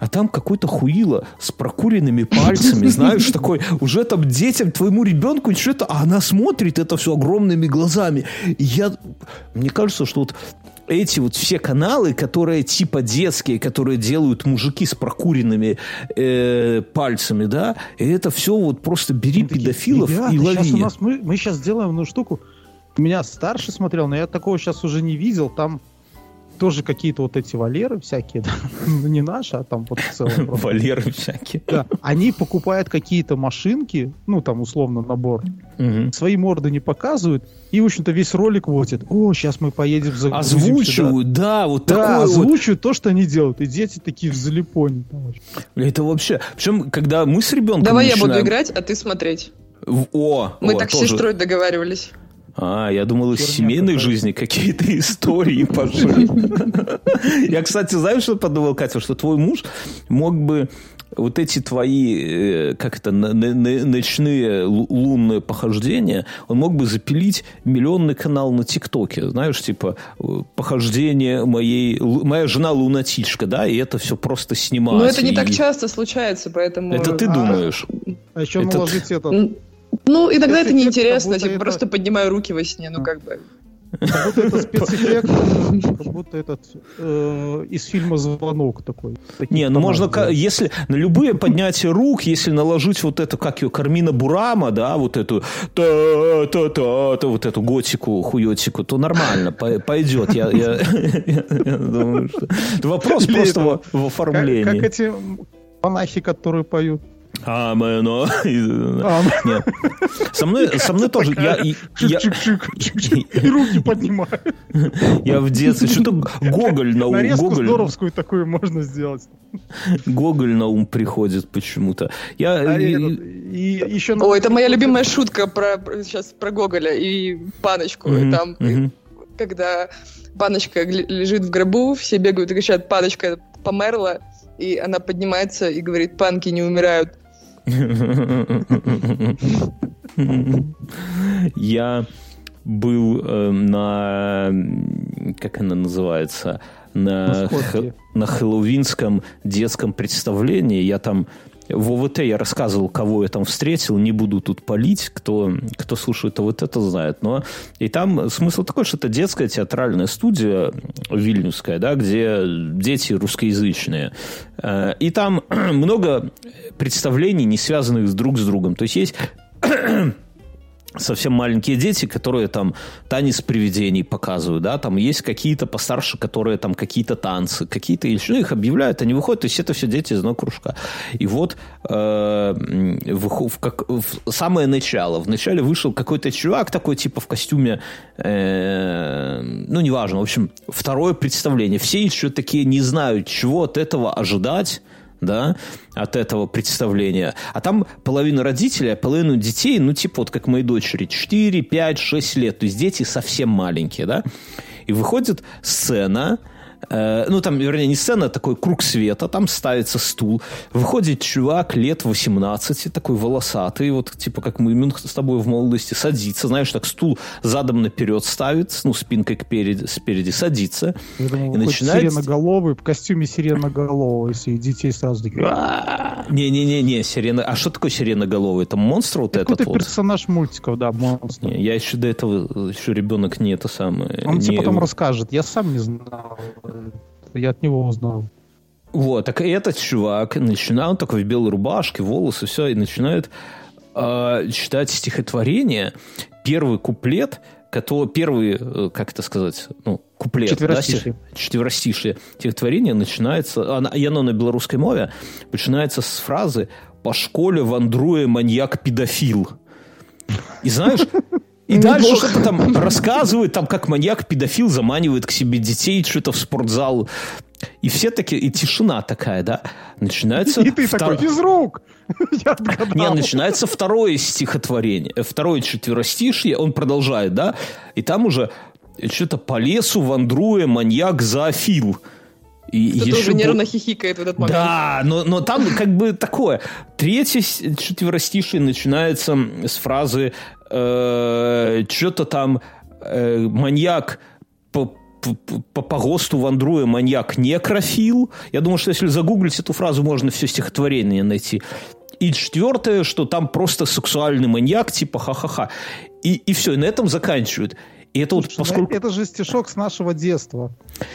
А там какой-то хуило с прокуренными пальцами, (laughs) знаешь, такой, уже там детям, твоему ребенку что-то, а она смотрит это все огромными глазами. И я, мне кажется, что вот эти вот все каналы, которые типа детские, которые делают мужики с прокуренными э, пальцами, да, и это все вот просто бери такие, педофилов «Ребята, и лови. у нас мы, мы сейчас сделаем одну штуку. Меня старший смотрел, но я такого сейчас уже не видел. Там тоже какие-то вот эти Валеры всякие, (laughs) да. Ну, не наши, а там вот в целом. (laughs) просто. Валеры всякие. Да. Они покупают какие-то машинки, ну там условно набор, Мгм. свои морды не показывают, и, в общем-то, весь ролик водят. О, сейчас мы поедем да». Озвучивают, да, вот Да, такое вот. озвучивают то, что они делают. И дети такие в залипоне. Это вообще... Причем, когда мы с ребенком Давай я буду начинаем- играть, а ты смотреть. В- О, Мы о, так с сестрой договаривались. А, я думал, из семейной какая-то. жизни какие-то (laughs) истории пошли. (laughs) Я, кстати, знаешь, что подумал, Катя? Что твой муж мог бы вот эти твои, э, как это, ночные лу- лунные похождения, он мог бы запилить миллионный канал на ТикТоке. Знаешь, типа, э, похождение моей... Моя жена лунатичка, да, и это все просто снимать. Но это не и- так часто случается, поэтому... Это ты А. думаешь? А еще Это- наложить этот, Ну, иногда это неинтересно, как типа это- просто поднимаю руки во сне, ну как бы. как будто это (laughs) спецэффект, как будто этот э, из фильма «Звонок» такой. Не, ну можно, если на любые поднятия рук, если наложить вот эту, как ее, Кармина Бурама, да, вот эту, та та та та вот эту готику, хуетику, то нормально, по- пойдет. Я, я- я думаю, что... Вопрос Или просто во- в Как, как оформлении. эти монахи, которые поют. Амено. (laughs) А, Нет. Со мной, (laughs) со мной тоже. Я, и- я, (laughs) и руки поднимают. я в детстве что-то Гоголь на ум, Нарезку Гоголь, здоровскую такую можно сделать. Гоголь на ум приходит почему-то. Я, А и- И еще... О, это моя любимая шутка про сейчас про Гоголя и Паночку. И там, мгм. когда Паночка лежит в гробу, все бегают и кричат, Паночка померла, и она поднимается и говорит, панки не умирают. Я был э, на... Как она называется? На На, х- на хэллоуинском детском представлении. Я там... В ОВТ я рассказывал, кого я там встретил. Не буду тут палить. Кто, кто слушает ОВТ, это знает. Но и там смысл такой, что это детская театральная студия вильнюсская, да, где дети русскоязычные. Э, И там (clears throat) много представлений, не связанных друг с другом. То есть есть (coughs) совсем маленькие дети, которые там танец привидений показывают, да, там есть какие-то постарше, которые там какие-то танцы, какие-то еще, ну, их объявляют, они выходят, то есть это все дети из одного кружка. И вот э, выхо- в, как, в самое начало, в начале вышел какой-то чувак такой, типа, в костюме, э, ну, неважно, в общем, второе представление. Все еще такие не знают, чего от этого ожидать, да, от этого представления. А там половину родителей, а половину детей, ну, типа вот как моей дочери, 4, 5, 6 лет. То есть дети совсем маленькие, да. И выходит сцена, Э, ну, там, вернее, не сцена, а такой круг света, там ставится стул, выходит чувак лет 18, такой волосатый, вот, типа, как мы с тобой в молодости, садится, знаешь, так стул задом наперед ставит, ну, спинкой спереди, спереди садится, Я думал, и начинает... сиреноголовый, в костюме сиреноголового, если детей сразу такие... Не-не-не, сирена... А что такое сиреноголовый? Это монстр вот этот вот? персонаж мультиков, да, монстр. Не, я еще до этого, еще ребенок не это самое... Он не... тебе потом расскажет, я сам не знал. Я от него узнал. Вот, так и этот чувак начинает, он такой в белой рубашке, волосы, все, и начинает э, читать стихотворение. Первый куплет, который, первый, э, как это сказать, ну, куплет, четверостишие. Да, четверостишие стихотворение начинается, оно, и оно на белорусской мове, начинается с фразы «По школе вандруя маньяк-педофил». И знаешь, и ну, дальше что-то там рассказывают, там как маньяк-педофил заманивает к себе детей, что-то в спортзал. И все такие, и тишина такая, да. Начинается... И ты втор... такой, физрук! (laughs) Я отгадал. Не, начинается второе стихотворение, э, второе четверостишье, он продолжает, да, и там уже что-то по лесу вандруя маньяк зоофил. И Кто-то еще уже нервно хихикает в этот момент. Да, но, но там как бы такое. Третье четверостишие начинается с фразы э, что-то там э, маньяк по, по, по ГОСТу вандруя маньяк некрофил. Я думаю, что если загуглить эту фразу, можно все стихотворение найти. И четвертое, что там просто сексуальный маньяк, типа ха-ха-ха. И, и все, и на этом заканчивают. И это Слушай, вот поскольку... Это же стишок с нашего детства.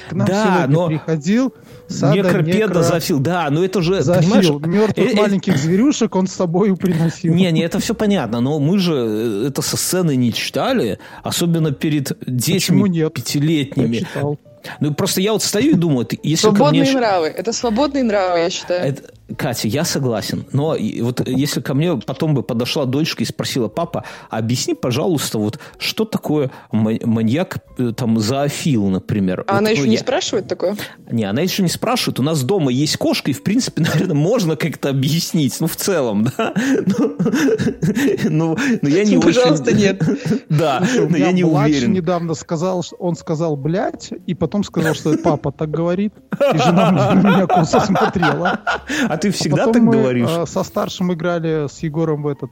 К нам да, но... приходил Сада Некропедозофил, некро... да, но это же, Зофил. понимаешь... Мертвых э, э... маленьких зверюшек он с собой приносил. Не, не, это все понятно, но мы же э, это со сцены не читали, особенно перед детьми пятилетними. Я читал. Ну, просто я вот стою и думаю, если Свободные мне... нравы. Это свободные нравы, я считаю. Это... Катя, я согласен. Но вот если ко мне потом бы подошла дочка и спросила, папа, объясни, пожалуйста, вот что такое маньяк, э, там, зоофил, например. А вот, она еще я... не спрашивает такое? Не, она еще не спрашивает. У нас дома есть кошка, и, в принципе, (laughs) наверное, можно как-то объяснить. Ну, в целом, да. (laughs) Ну, (laughs) ну, ну я не очень... Пожалуйста, нет. Да, но я не уверен. недавно сказал, он сказал, блядь, и потом сказал, что папа так говорит. И жена на меня косо смотрела. А ты всегда а так мы, говоришь? Э, со старшим играли с Егором в этот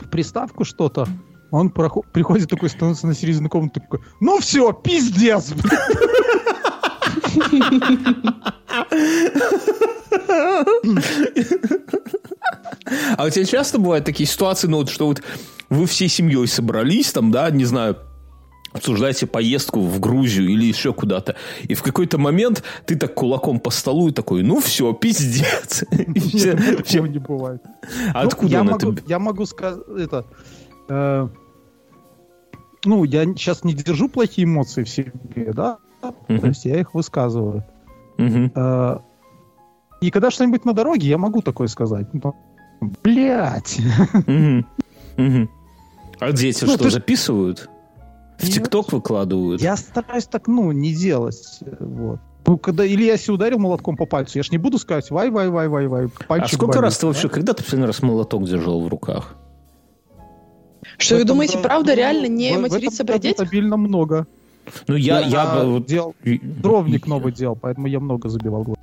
в приставку что-то. Он проход, приходит такой, становится на середину комнаты, такой, ну все, пиздец! А у тебя часто бывают такие ситуации, ну вот, что вот вы всей семьей собрались, там, да, не знаю, обсуждаете поездку в Грузию или еще куда-то, и в какой-то момент ты так кулаком по столу и такой, ну все, пиздец. (laughs) Такого не бывает. А ну, откуда я могу, Я могу сказать, это... Э, ну, я сейчас не держу плохие эмоции в себе, да? То есть я их высказываю. Э, и когда что-нибудь на дороге, я могу такое сказать. Ну, Блять. А дети ну, что, записывают? В ТикТок выкладывают. Я стараюсь так, ну, не делать. Вот. Ну, когда или я себе ударил молотком по пальцу, я ж не буду сказать вай, вай, вай, вай, вай. а сколько болит, раз ты вообще, когда ты последний раз молоток держал в руках? Что вы думаете, правда, реально не в, материться при детях? стабильно много. Ну, я... я, я делал, дровник новый делал, поэтому я много забивал.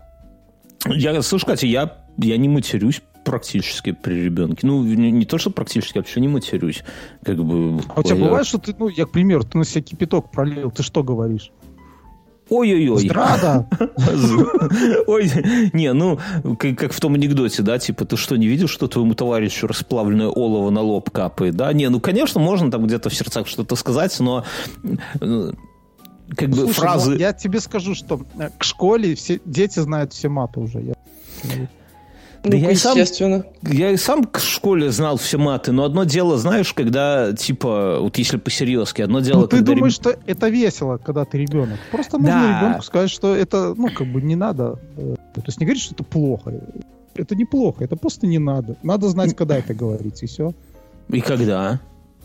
Я, слушай, Катя, я, я не матерюсь практически при ребенке. Ну, не, не то, что практически, вообще не матерюсь. Как бы, а у тебя я... бывает, что ты, ну, я, к примеру, ты на себя кипяток пролил, ты что говоришь? Ой-ой-ой. Здрада! (laughs) Ой, не, ну, как, как в том анекдоте, да, типа, ты что, не видел, что твоему товарищу расплавленное олово на лоб капает, да? Не, ну, конечно, можно там где-то в сердцах что-то сказать, но э, как бы Слушай, фразы... Ну, я тебе скажу, что э, к школе все дети знают все маты уже. Я... Да ну, я, и сам, я и сам к школе знал все маты, но одно дело, знаешь, когда, типа, вот если по-серьезки, одно дело, ну, ты когда... думаешь, что это весело, когда ты ребенок. Просто нужно да. ребенку сказать, что это, ну, как бы не надо. Э, то есть не говорить, что это плохо. Это неплохо, это просто не надо. Надо знать, когда это говорить, и все. И когда?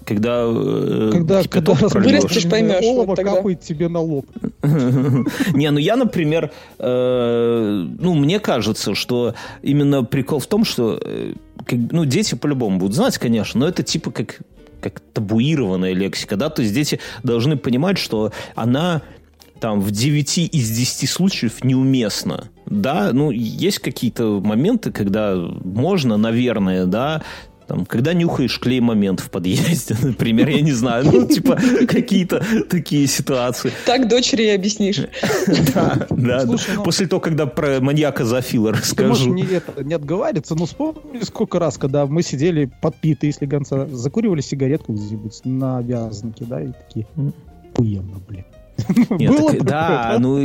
Когда, э, когда, когда вырастешь, поймешь. Олово вот капает тебе на лоб. (laughs) Не, ну я, например, э, ну мне кажется, что именно прикол в том, что э, ну дети по-любому будут знать, конечно, но это типа как как табуированная лексика, да, то есть дети должны понимать, что она там в 9 из 10 случаев неуместно. Да, ну, есть какие-то моменты, когда можно, наверное, да, там, когда нюхаешь клей момент в подъезде, (laughs) например, я не знаю, ну, типа, какие-то такие ситуации. Так дочери и объяснишь. (laughs) Да, да. Ну, После того, когда про маньяка Зоофила расскажу. Ты не отговариваться, но вспомни, сколько раз, когда мы сидели подпитые слегонца, закуривали сигаретку где-нибудь на вязанке, да, и такие, уемно, блин. (laughs) Нет, так, да, ну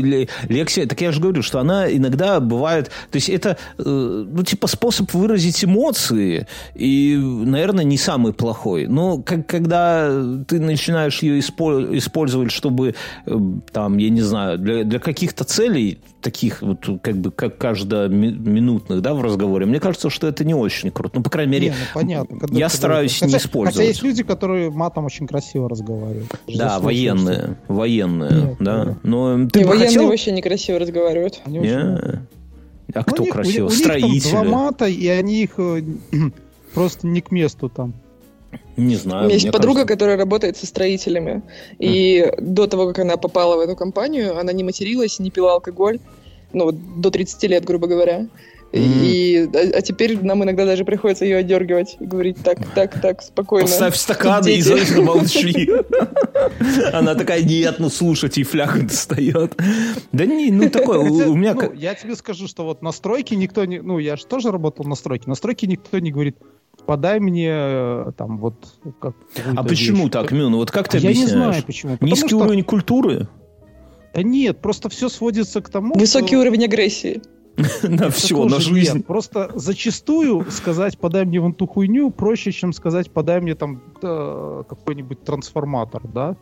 Лексия, так я же говорю, что она иногда бывает, то есть это, э, ну типа способ выразить эмоции и, наверное, не самый плохой. Но как, когда ты начинаешь ее использовать, чтобы э, там, я не знаю, для, для каких-то целей таких вот как бы как каждоминутных, да, в разговоре, мне кажется, что это не очень круто. Ну, по крайней мере, не, ну, понятно. Когда, я стараюсь это... не хотя, использовать. Хотя есть люди, которые матом очень красиво разговаривают. Да, военные, военные, Нет, да. Но ты не, военные хотел... вообще некрасиво разговаривают. Они очень... А кто них, красиво? У, у Строители. Них там два мата, и они их э, (clears throat) просто не к месту там. Не знаю. У меня есть подруга, кажется... которая работает со строителями. И mm. до того, как она попала в эту компанию, она не материлась, не пила алкоголь. Ну, вот до 30 лет, грубо говоря. Mm. И, а, а теперь нам иногда даже приходится ее отдергивать и говорить так, так, так, спокойно. Поставь стакан и замолчи. (laughs) Она такая, нет, ну слушайте, и фляга достает. Да не, ну такое, у меня... Ну, я тебе скажу, что вот на стройке никто не... Ну, я же тоже работал на стройке. На стройке никто не говорит, подай мне э, там вот... Как, а почему вещь. так, Мю? Ну вот как ты а объясняешь? Я не знаю почему. Потому Низкий что... уровень культуры? Да нет, просто все сводится к тому, Высокий что... уровень агрессии. (laughs) На все, на жизнь. Просто зачастую сказать «подай мне вон ту хуйню» проще, чем сказать «подай мне там э, какой-нибудь трансформатор», да?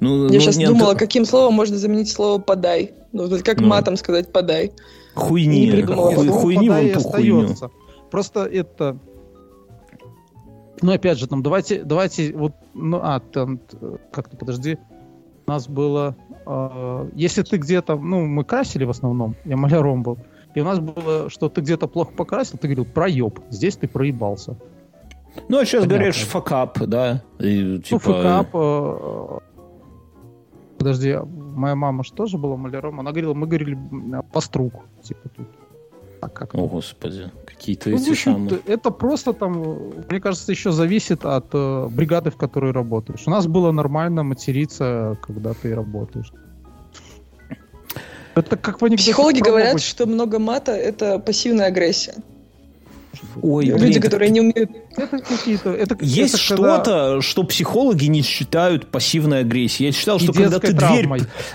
Ну, Я ну, сейчас нет, думала, каким словом можно заменить слово «подай». Ну, как ну. матом сказать «подай». Хуйни. Не Хуй, хуйни вон ту хуйню. Просто это ну, опять же, там, давайте, давайте, вот, ну, а, там, как-то, подожди, у нас было, э, если ты где-то, ну, мы красили в основном, я маляром был, и у нас было, что ты где-то плохо покрасил, ты говорил, проеб, здесь ты проебался. Ну, а сейчас Понятно. говоришь факап, да? И, ну, типа... Ну, факап, э, подожди, моя мама же тоже была маляром, она говорила, мы говорили пострук, типа тут. А как? О, господи, какие-то ну, эти самые... Это просто там, мне кажется, еще зависит от э, бригады, в которой работаешь. У нас было нормально материться, когда ты работаешь. Это как в Психологи говорят, что много мата — это пассивная агрессия. Ой, Люди, блин, которые не умеют... Это какие-то... Это, Есть это что-то, что психологи не считают пассивной агрессией. Я считал, что когда ты дверь,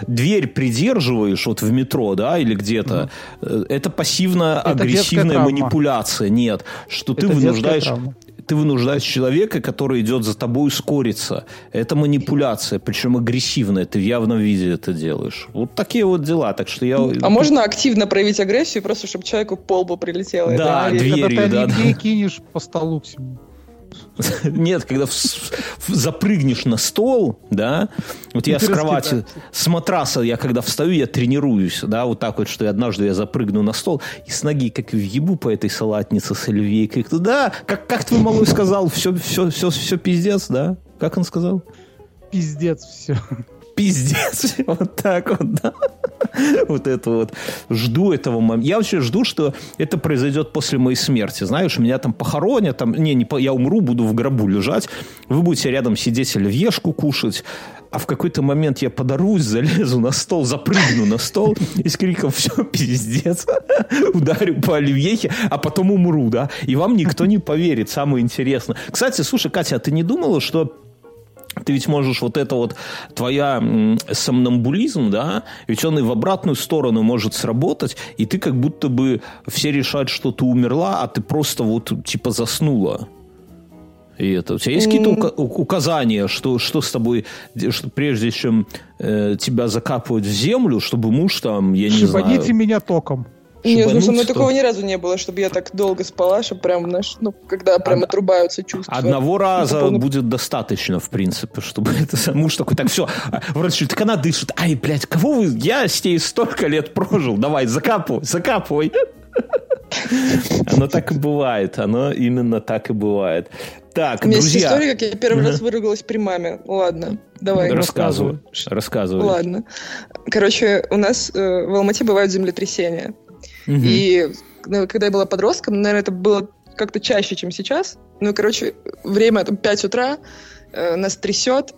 дверь придерживаешь вот в метро, да, или где-то, mm. это пассивно-агрессивная манипуляция. Нет, что это ты вынуждаешь ты вынуждаешь человека, который идет за тобой, ускориться. Это манипуляция, причем агрессивная. Ты в явном виде это делаешь. Вот такие вот дела. Так что я... А можно активно проявить агрессию, просто чтобы человеку по лбу прилетело? Да, это, дверью, когда ты да, да. кинешь по столу всему. (laughs) Нет, когда в, в, запрыгнешь на стол, да, вот я с кровати, с матраса, я когда встаю, я тренируюсь, да, вот так вот, что однажды я запрыгну на стол и с ноги как въебу по этой салатнице с оливейкой. Да, как, как твой малой сказал, все, все, все, все пиздец, да? Как он сказал? Пиздец все пиздец. (laughs) Вот так вот, да. Вот это вот. Жду этого момента. Я вообще жду, что это произойдет после моей смерти. Знаешь, меня там похоронят, там, не, не, я умру, буду в гробу лежать. Вы будете рядом сидеть оливьешку кушать. А в какой-то момент я подорусь, залезу на стол, запрыгну на стол и с криком «Все, пиздец!» (laughs) ударю по оливьехе, а потом умру, да? И вам никто не поверит, самое интересное. Кстати, слушай, Катя, а ты не думала, что ты ведь можешь вот это вот твоя сомнамбулизм, да, ведь он и в обратную сторону может сработать, и ты как будто бы все решают, что ты умерла, а ты просто вот типа заснула. И это у тебя есть какие-то указания, что что с тобой, что прежде чем э, тебя закапывать в землю, чтобы муж там, я не Шибаните знаю. меня током. Нет, ну со мной такого ни разу не было, чтобы я так долго спала, чтобы прям, знаешь, ну, когда прям Од... отрубаются чувства. Одного раза полный... будет достаточно, в принципе, чтобы (laughs) это муж такой, так, все, вроде так она дышит. Ай, блядь, кого вы, я с ней столько лет прожил, давай, закапывай, закапывай. (laughs) Оно так и бывает, оно именно так и бывает. Так, У меня друзья. есть история, как я первый раз выругалась при маме. Ладно, давай. Рассказывай, рассказывай. Ладно. Короче, у нас э, в Алмате бывают землетрясения. Угу. И когда я была подростком, наверное, это было как-то чаще, чем сейчас. Ну, короче, время там 5 утра, э, нас трясет,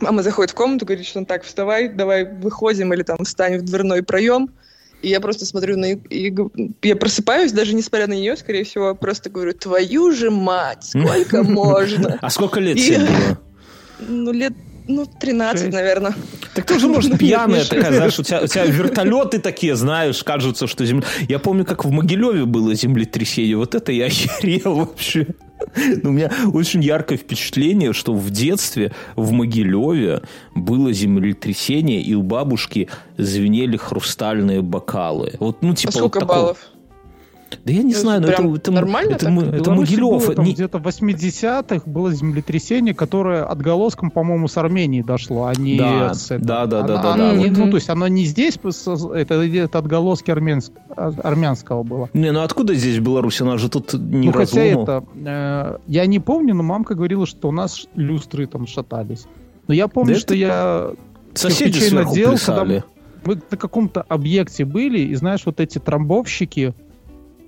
Мама заходит в комнату, говорит, что ну так, вставай, давай выходим, или там встань в дверной проем. И я просто смотрю на... И я просыпаюсь, даже несмотря на нее, скорее всего, просто говорю, твою же мать, сколько (laughs) можно? А сколько лет тебе было? (laughs) Ну, лет ну, 13, 6. наверное. Так ты же, может, (laughs) пьяная такая, знаешь, у тебя, у тебя вертолеты такие, знаешь, кажется, что земля... Я помню, как в Могилеве было землетрясение. Вот это я охерел вообще. У меня очень яркое впечатление, что в детстве в Могилеве было землетрясение, и у бабушки звенели хрустальные бокалы. Вот, ну, типа, а сколько вот баллов? Да я не это знаю, но это, это, нормально это, это, это Могилев. Было, не... Где-то в 80-х было землетрясение, которое отголоском, по-моему, с Армении дошло, а не да, с Да, да, да, да, оно, да. Ну, то есть оно не здесь, это, это отголоски армянск, армянского было. Не, ну откуда здесь Беларусь? Она же тут не Ну, хотя это... Э, я не помню, но мамка говорила, что у нас люстры там шатались. Но я помню, да что это... я... Соседи сверху надел, плясали. мы на каком-то объекте были, и знаешь, вот эти трамбовщики,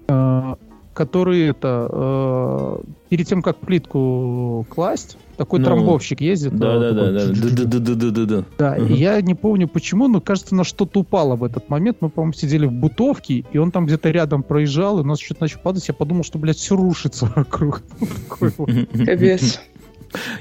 Э, которые это э, перед тем, как плитку класть, такой ну, трамбовщик ездит. Э, да, да, да, да. Да, да да да я не помню почему, но кажется, на что-то упало в этот момент. Мы, по-моему, сидели в бутовке, и он там где-то рядом проезжал, и у нас что-то начал падать. Я подумал, что, блядь, все рушится (laughs) вокруг. Капец.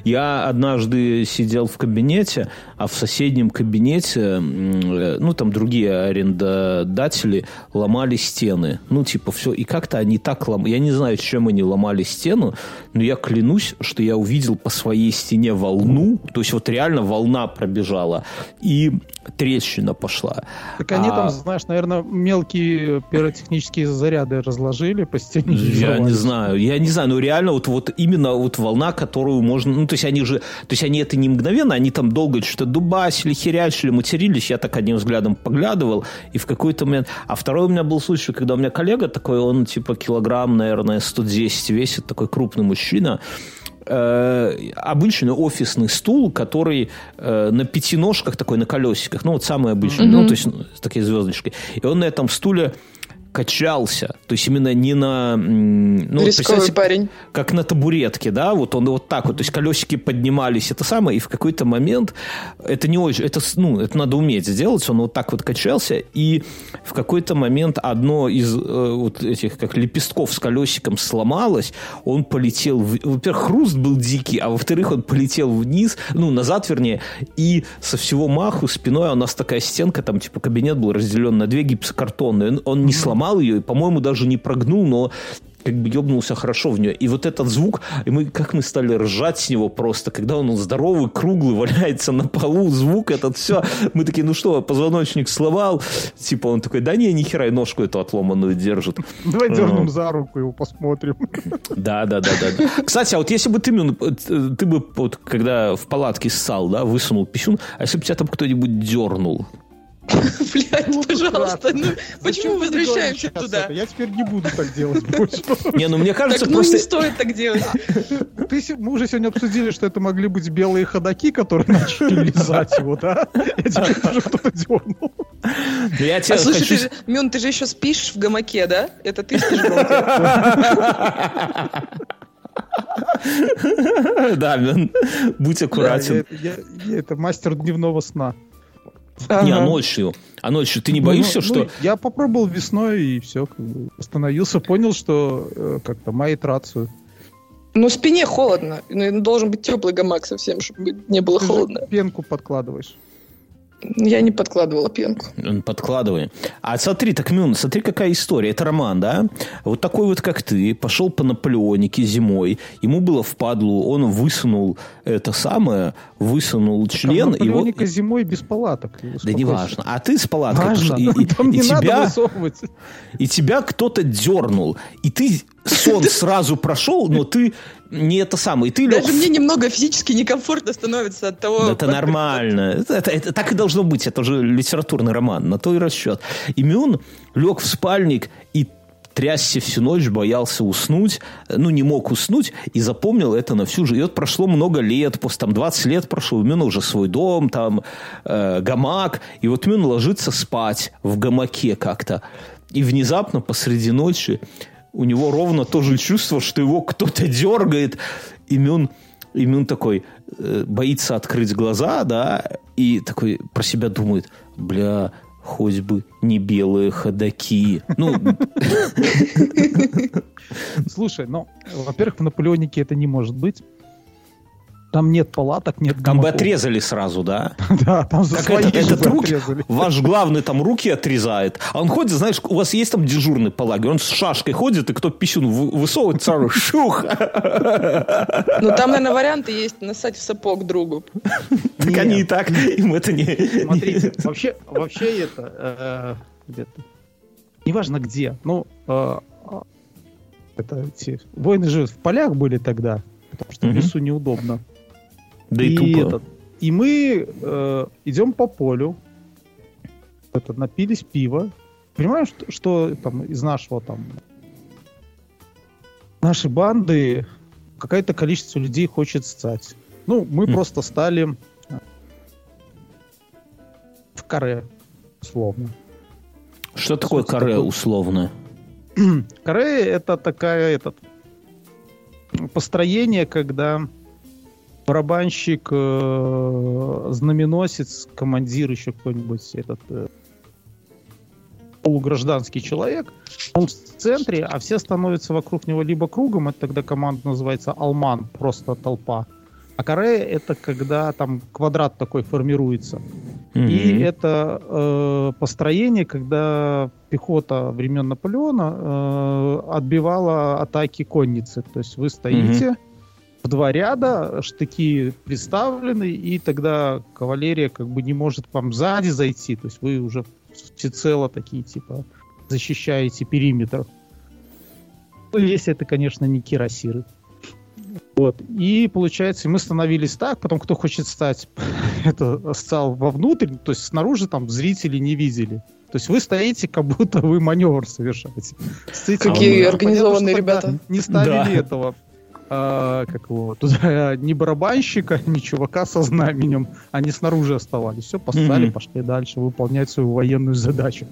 Я однажды сидел в кабинете, а в соседнем кабинете, ну, там другие арендодатели ломали стены. Ну, типа, все. И как-то они так ломали. Я не знаю, чем они ломали стену, но я клянусь, что я увидел по своей стене волну. То есть, вот реально волна пробежала. И трещина пошла. Так они а... там, знаешь, наверное, мелкие пиротехнические заряды разложили по стене. Я не знаю. Я не знаю, но реально вот, вот именно вот волна, которую можно... Ну, то есть они же... То есть они это не мгновенно, они там долго что-то дубасили, херячили, матерились. Я так одним взглядом поглядывал, и в какой-то момент... А второй у меня был случай, когда у меня коллега такой, он типа килограмм, наверное, 110 весит, такой крупный мужчина, э, обычный офисный стул, который э, на пяти ножках такой на колесиках, ну вот самый обычный, mm-hmm. ну то есть ну, с такой звездочкой. И он на этом стуле качался, то есть именно не на... Ну, Рисковый парень. Как на табуретке, да, вот он вот так вот, то есть колесики поднимались, это самое, и в какой-то момент, это не очень, это, ну, это надо уметь сделать, он вот так вот качался, и в какой-то момент одно из э, вот этих, как лепестков с колесиком сломалось, он полетел, в... во-первых, хруст был дикий, а во-вторых, он полетел вниз, ну, назад, вернее, и со всего маху спиной у нас такая стенка, там, типа, кабинет был разделен на две гипсокартонные, он, он не сломал сломал ее, и, по-моему, даже не прогнул, но как бы ебнулся хорошо в нее. И вот этот звук, и мы, как мы стали ржать с него просто, когда он здоровый, круглый, валяется на полу, звук этот, все. Мы такие, ну что, позвоночник сломал? Типа он такой, да не, нихера, и ножку эту отломанную держит. Давай дернем за руку его посмотрим. Да, да, да, да. Кстати, а вот если бы ты, ты бы, вот, когда в палатке ссал, да, высунул писюн, а если бы тебя там кто-нибудь дернул, (laughs) Блять, ну, пожалуйста, ну почему возвращаемся туда? Я теперь не буду так делать больше. Не, ну мне кажется, так, просто... ну не стоит так делать. Ты, мы уже сегодня обсудили, что это могли быть белые ходаки, которые начали лизать его, да? Я тебе тоже кто-то дернул. Я тебе а слушай, хочу... ты, Мюн, ты же еще спишь в гамаке, да? Это ты спишь в гамаке? (laughs) Да, Мюн, будь аккуратен. Это мастер дневного сна. Ага. Не, а ночью. А ночью ты не ну, боишься, ну, что... Ну, я попробовал весной и все, как бы остановился, понял, что э, как-то мает рацию. Ну, спине холодно. Ну, должен быть теплый гамак совсем, чтобы не было ты холодно. пенку подкладываешь. Я не подкладывала пенку. Подкладывай. А смотри, так, Мюн, смотри, какая история. Это роман, да? Вот такой вот, как ты, пошел по Наполеонике зимой. Ему было впадлу, он высунул это самое, высунул член. Там Наполеоника его... зимой без палаток. Да не важно. А ты с палаткой. Важно. (laughs) И, и, Там и, не тебя, надо и тебя кто-то дернул. И ты сон (laughs) сразу прошел, но ты не это самое. И ты Даже лег... мне немного физически некомфортно становится от того... Это нормально. Это, это, это, так и должно быть. Это уже литературный роман. На то и расчет. И Мюн лег в спальник и трясся всю ночь, боялся уснуть, ну, не мог уснуть, и запомнил это на всю жизнь. И вот прошло много лет, после там 20 лет прошло, у Мюна уже свой дом, там, э, гамак, и вот Мюн ложится спать в гамаке как-то, и внезапно посреди ночи у него ровно то же чувство, что его кто-то дергает. Имен, имен такой э, боится открыть глаза, да, и такой про себя думает, бля, хоть бы не белые ходаки. Ну... (laughs) Слушай, ну, во-первых, в Наполеонике это не может быть. Там нет палаток, нет Там бы отрезали сразу, да? (laughs) Да, там за этот (laughs) руки. Ваш главный там руки отрезает, а он ходит, знаешь, у вас есть там дежурный по лагерю, он с шашкой ходит, и кто писюн высовывает, (laughs) сразу шух. Ну, там, наверное, варианты есть насать в сапог другу. Так они и так, им это не... Смотрите, вообще, вообще это... Э, неважно где, ну, э, это эти войны же в полях были тогда, потому что в лесу неудобно. Да и, и тупо. Этот, и мы э, идем по полю, это, напились пива. Понимаешь, что, что там из нашего там нашей банды какое-то количество людей хочет стать. Ну, мы mm. просто стали э, в каре, условно. Что, что такое каре такое? условно? (clears throat) каре это такая этот построение, когда барабанщик, э, знаменосец, командир еще какой-нибудь этот э, полугражданский человек, он в центре, а все становятся вокруг него либо кругом, это тогда команда называется алман, просто толпа. А каре это когда там квадрат такой формируется. Mm-hmm. И это э, построение, когда пехота времен Наполеона э, отбивала атаки конницы. То есть вы стоите, mm-hmm в два ряда, штыки представлены, и тогда кавалерия как бы не может к вам сзади зайти, то есть вы уже всецело такие, типа, защищаете периметр. Ну, если это, конечно, не кирасиры. Вот. И получается, мы становились так, потом кто хочет стать, (laughs) это стал вовнутрь, то есть снаружи там зрители не видели. То есть вы стоите, как будто вы маневр совершаете. Стоите, Какие организованные ребята. Не ставили да. этого а, как его, туда (laughs) ни барабанщика, (laughs) ни чувака со знаменем, они снаружи оставались. Все, поставили, mm-hmm. пошли дальше выполнять свою военную задачу.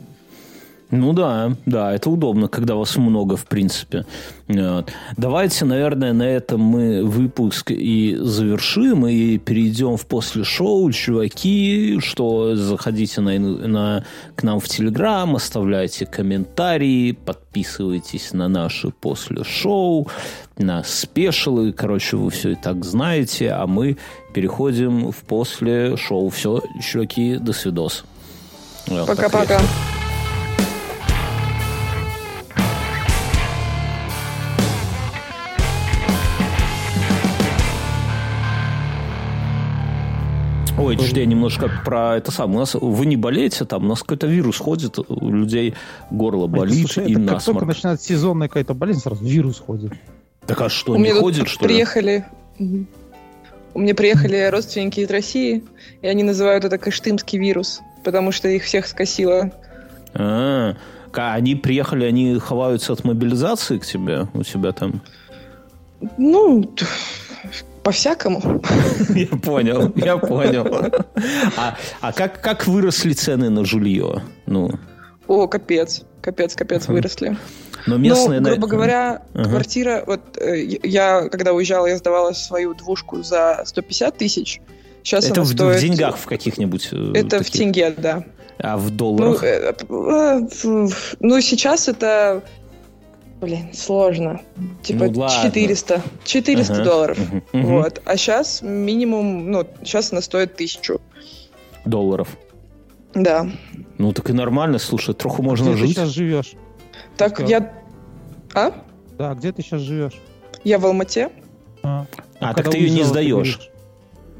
Ну да, да, это удобно, когда вас много, в принципе. Вот. Давайте, наверное, на этом мы выпуск и завершим, и перейдем в после шоу. Чуваки, что заходите на, на, к нам в Телеграм, оставляйте комментарии, подписывайтесь на наши после шоу, на спешилы. Короче, вы все и так знаете, а мы переходим в после шоу. Все, чуваки, до свидос. Пока-пока. Ой, тоже... я немножко про это самое. У нас вы не болеете там, у нас какой-то вирус ходит, у людей горло болит Слушай, и это насморк. Как только начинается сезонная какая-то болезнь, сразу вирус ходит. Так а что, у не ходит, что приехали... ли? У меня приехали (laughs) родственники из России, и они называют это каштымский вирус, потому что их всех скосило. А, а они приехали, они ховаются от мобилизации к тебе? У тебя там? Ну, по-всякому. (laughs) Я понял, я понял. А, а как, как выросли цены на жилье? Ну. О, капец, капец, капец, выросли. Но местные... Ну, грубо говоря, uh-huh. квартира... Вот э, я, когда уезжала, я сдавала свою двушку за 150 тысяч. Сейчас Это в, стоит... в деньгах в каких-нибудь? Э, это таких? в тенге, да. А в долларах? Ну, э, ну сейчас это Блин, сложно. Типа ну, 400. 400 ага. долларов. Угу. Вот. А сейчас минимум, ну, сейчас она стоит тысячу. Долларов. Да. Ну так и нормально, слушай, троху можно где жить. ты сейчас живешь? Так, я... А? Да, где ты сейчас живешь? Я в Алмате? А, А, так когда ты ее не сдаешь.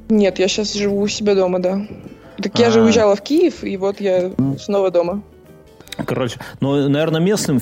Нет, я сейчас живу у себя дома, да. Так я же А. уезжала в Киев, и вот я снова дома. Короче, ну, наверное, местным